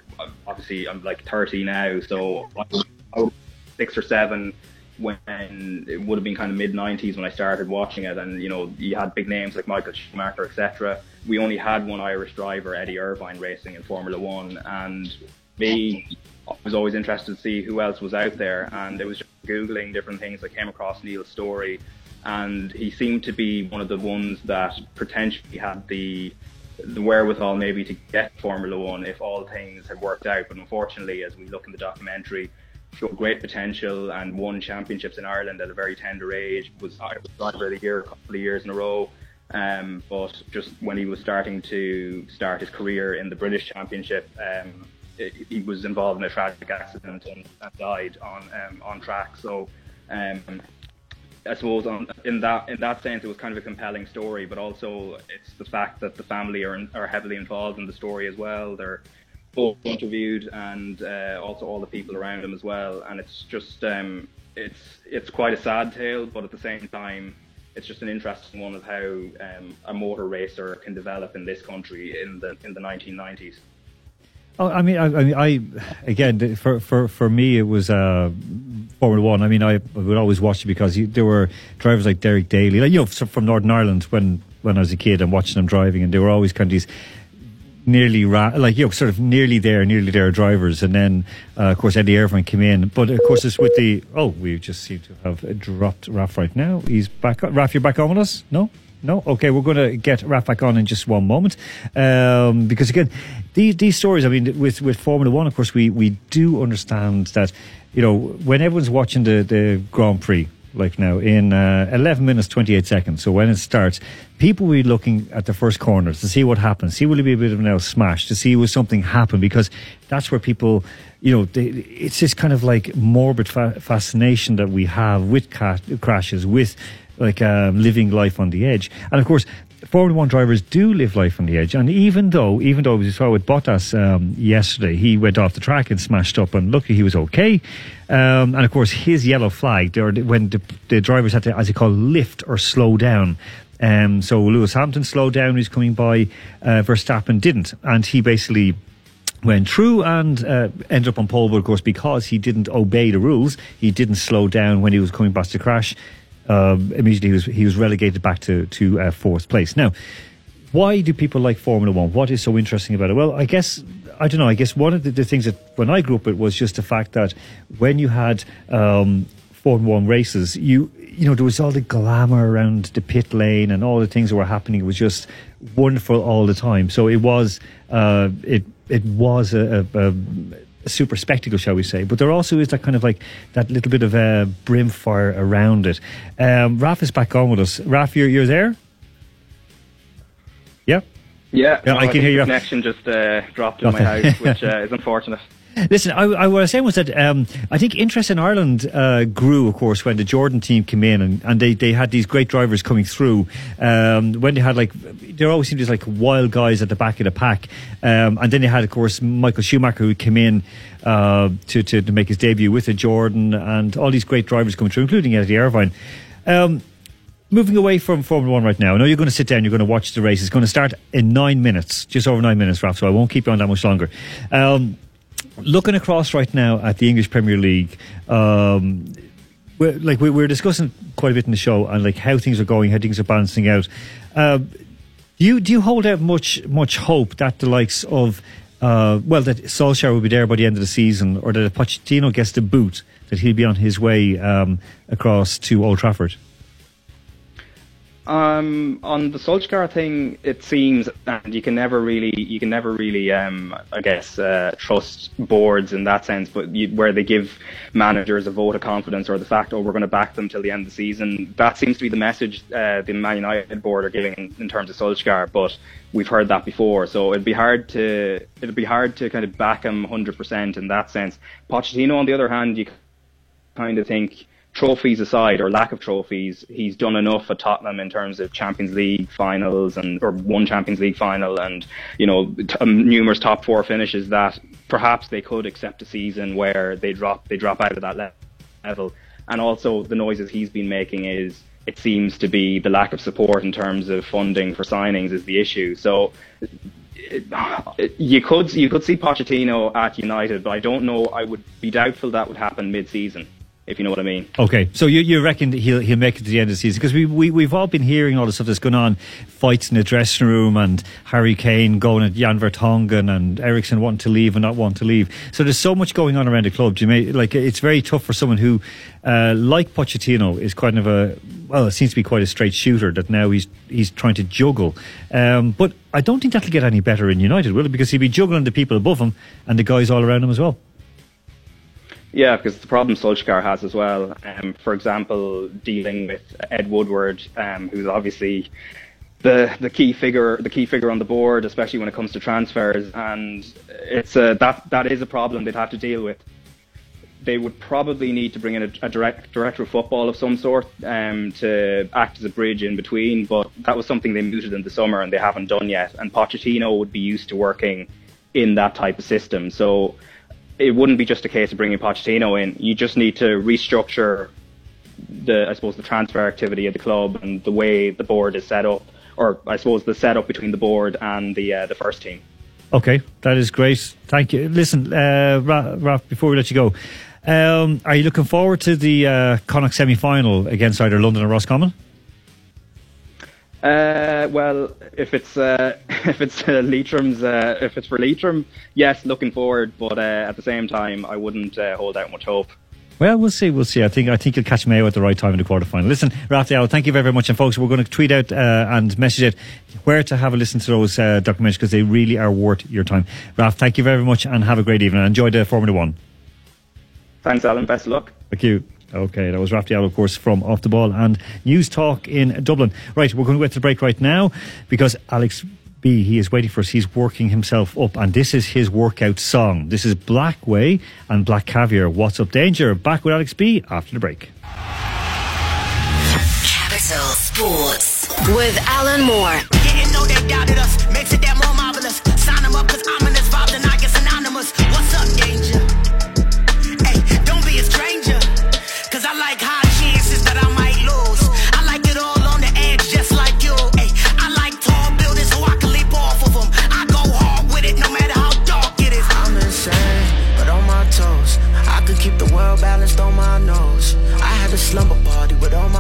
obviously I'm like 30 now. So I was six or seven when it would have been kind of mid 90s when I started watching it, and you know you had big names like Michael Schumacher, etc. We only had one Irish driver, Eddie Irvine, racing in Formula One, and me, I was always interested to see who else was out there, and it was just googling different things. I came across Neil's story, and he seemed to be one of the ones that potentially had the the wherewithal maybe to get Formula One if all things had worked out. But unfortunately, as we look in the documentary, showed great potential and won championships in Ireland at a very tender age. Was driver of the year a couple of years in a row. Um, but just when he was starting to start his career in the British Championship, um, it, he was involved in a tragic accident and, and died on um, on track. So. I suppose on, in that in that sense, it was kind of a compelling story, but also it's the fact that the family are in, are heavily involved in the story as well. They're both interviewed, and uh, also all the people around them as well. And it's just um, it's it's quite a sad tale, but at the same time, it's just an interesting one of how um, a motor racer can develop in this country in the in the 1990s. Oh, I mean, I, I, I again for for for me it was uh, Formula One. I mean, I would always watch it because you, there were drivers like Derek Daly, like you know, from Northern Ireland when when I was a kid and watching them driving, and they were always kind of these nearly ra- like you know sort of nearly there, nearly there drivers, and then uh, of course Eddie Irvine came in. But of course, it's with the oh, we just seem to have dropped Raf right now. He's back. on. Raf, you're back on with us? No. No, okay. We're going to get Raf back on in just one moment, um, because again, these these stories. I mean, with with Formula One, of course, we we do understand that you know when everyone's watching the the Grand Prix, like now in uh, 11 minutes 28 seconds. So when it starts, people will be looking at the first corners to see what happens. See will it be a bit of an smash to see will something happen because that's where people, you know, they, it's this kind of like morbid fa- fascination that we have with ca- crashes, with like um, living life on the edge, and of course. Formula One drivers do live life on the edge, and even though, even though we saw with Bottas um, yesterday, he went off the track and smashed up, and luckily he was okay. Um, and of course, his yellow flag, there, when the, the drivers had to, as they call, lift or slow down. Um, so Lewis Hamilton slowed down, he was coming by, uh, Verstappen didn't, and he basically went through and uh, ended up on pole, but of course, because he didn't obey the rules, he didn't slow down when he was coming past the crash. Um, immediately, he was he was relegated back to to uh, fourth place. Now, why do people like Formula One? What is so interesting about it? Well, I guess I don't know. I guess one of the, the things that when I grew up, it was just the fact that when you had um, Formula One races, you you know there was all the glamour around the pit lane and all the things that were happening. It was just wonderful all the time. So it was uh, it it was a, a, a a super spectacle, shall we say? But there also is that kind of like that little bit of uh, brimfire around it. Um, Raf is back on with us. Raf, you're you're there. Yeah. Yeah, Yeah, no, I can think hear the you. Connection just uh, dropped in my house, which uh, is unfortunate. Listen, I, I, what I was saying was that um, I think interest in Ireland uh, grew, of course, when the Jordan team came in, and, and they, they had these great drivers coming through. Um, when they had like, there always seemed to these like wild guys at the back of the pack, um, and then they had, of course, Michael Schumacher who came in uh, to, to to make his debut with a Jordan, and all these great drivers coming through, including Eddie Irvine. Um, moving away from Formula One right now, I know you're going to sit down, you're going to watch the race. It's going to start in nine minutes, just over nine minutes, Ralph, so I won't keep you on that much longer. Um, looking across right now at the English Premier League, um, we're, like we, we're discussing quite a bit in the show and like how things are going, how things are balancing out. Uh, do you do you hold out much much hope that the likes of uh, well that Solskjaer will be there by the end of the season, or that Pochettino gets the boot, that he'll be on his way um, across to Old Trafford? Um, on the Solskjaer thing, it seems, and you can never really, you can never really, um, I guess, uh, trust boards in that sense. But you, where they give managers a vote of confidence, or the fact, oh, we're going to back them till the end of the season, that seems to be the message uh, the Man United board are giving in, in terms of Solskjaer. But we've heard that before, so it'd be hard to, it'd be hard to kind of back him 100% in that sense. Pochettino, on the other hand, you kind of think trophies aside or lack of trophies, he's done enough at Tottenham in terms of Champions League finals and or one Champions League final and you know t- um, numerous top four finishes that perhaps they could accept a season where they drop they drop out of that le- level. And also the noises he's been making is it seems to be the lack of support in terms of funding for signings is the issue. So. You could you could see Pochettino at United, but I don't know. I would be doubtful that would happen mid-season if you know what I mean. Okay, so you, you reckon he'll he'll make it to the end of the season because we, we we've all been hearing all the stuff that's going on, fights in the dressing room, and Harry Kane going at Jan Vertonghen and Eriksen wanting to leave and not wanting to leave. So there's so much going on around the club. Do You may like it's very tough for someone who, uh, like Pochettino, is kind of a well, it seems to be quite a straight shooter that now he's he's trying to juggle. Um, but I don't think that'll get any better in United, will it? Because he'll be juggling the people above him and the guys all around him as well. Yeah, because the problem Solskjaer has as well. Um, for example, dealing with Ed Woodward, um, who's obviously the the key figure, the key figure on the board, especially when it comes to transfers, and it's a, that that is a problem they'd have to deal with. They would probably need to bring in a, a direct, director of football of some sort um, to act as a bridge in between, but that was something they mooted in the summer and they haven't done yet. And Pochettino would be used to working in that type of system, so it wouldn't be just a case of bringing Pochettino in. You just need to restructure the, I suppose, the transfer activity of the club and the way the board is set up, or I suppose the setup between the board and the uh, the first team. Okay, that is great. Thank you. Listen, uh, Ralph, before we let you go, um, are you looking forward to the uh, Connacht semi final against either London or Roscommon? Uh, well, if it's uh, if it's uh, Leitrim's, uh, if it's for Leitrim, yes, looking forward. But uh, at the same time, I wouldn't uh, hold out much hope. Well, we'll see. We'll see. I think I think you'll catch Mayo at the right time in the quarterfinal. Listen, Ralph Diallo, thank you very, very much. And folks, we're going to tweet out uh, and message it where to have a listen to those uh, documentaries because they really are worth your time. Ralph, thank you very much and have a great evening. Enjoy the Formula One. Thanks, Alan. Best of luck. Thank you. Okay, that was Ralph Diallo, of course, from Off the Ball and News Talk in Dublin. Right, we're going to go to the break right now because Alex B, he is waiting for us. He's working himself up, and this is his workout song. This is Blackway and Black Caviar. What's Up Danger? Back with Alex B after the break. Capital Sports with Alan Moore.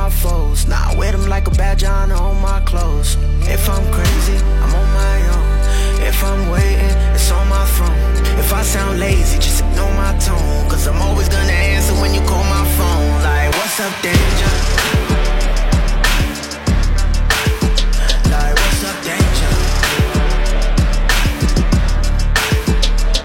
my foes. Now nah, I wear them like a badge on all my clothes. If I'm crazy, I'm on my own. If I'm waiting, it's on my phone. If I sound lazy, just ignore my tone. Cause I'm always gonna answer when you call my phone. Like, what's up, danger?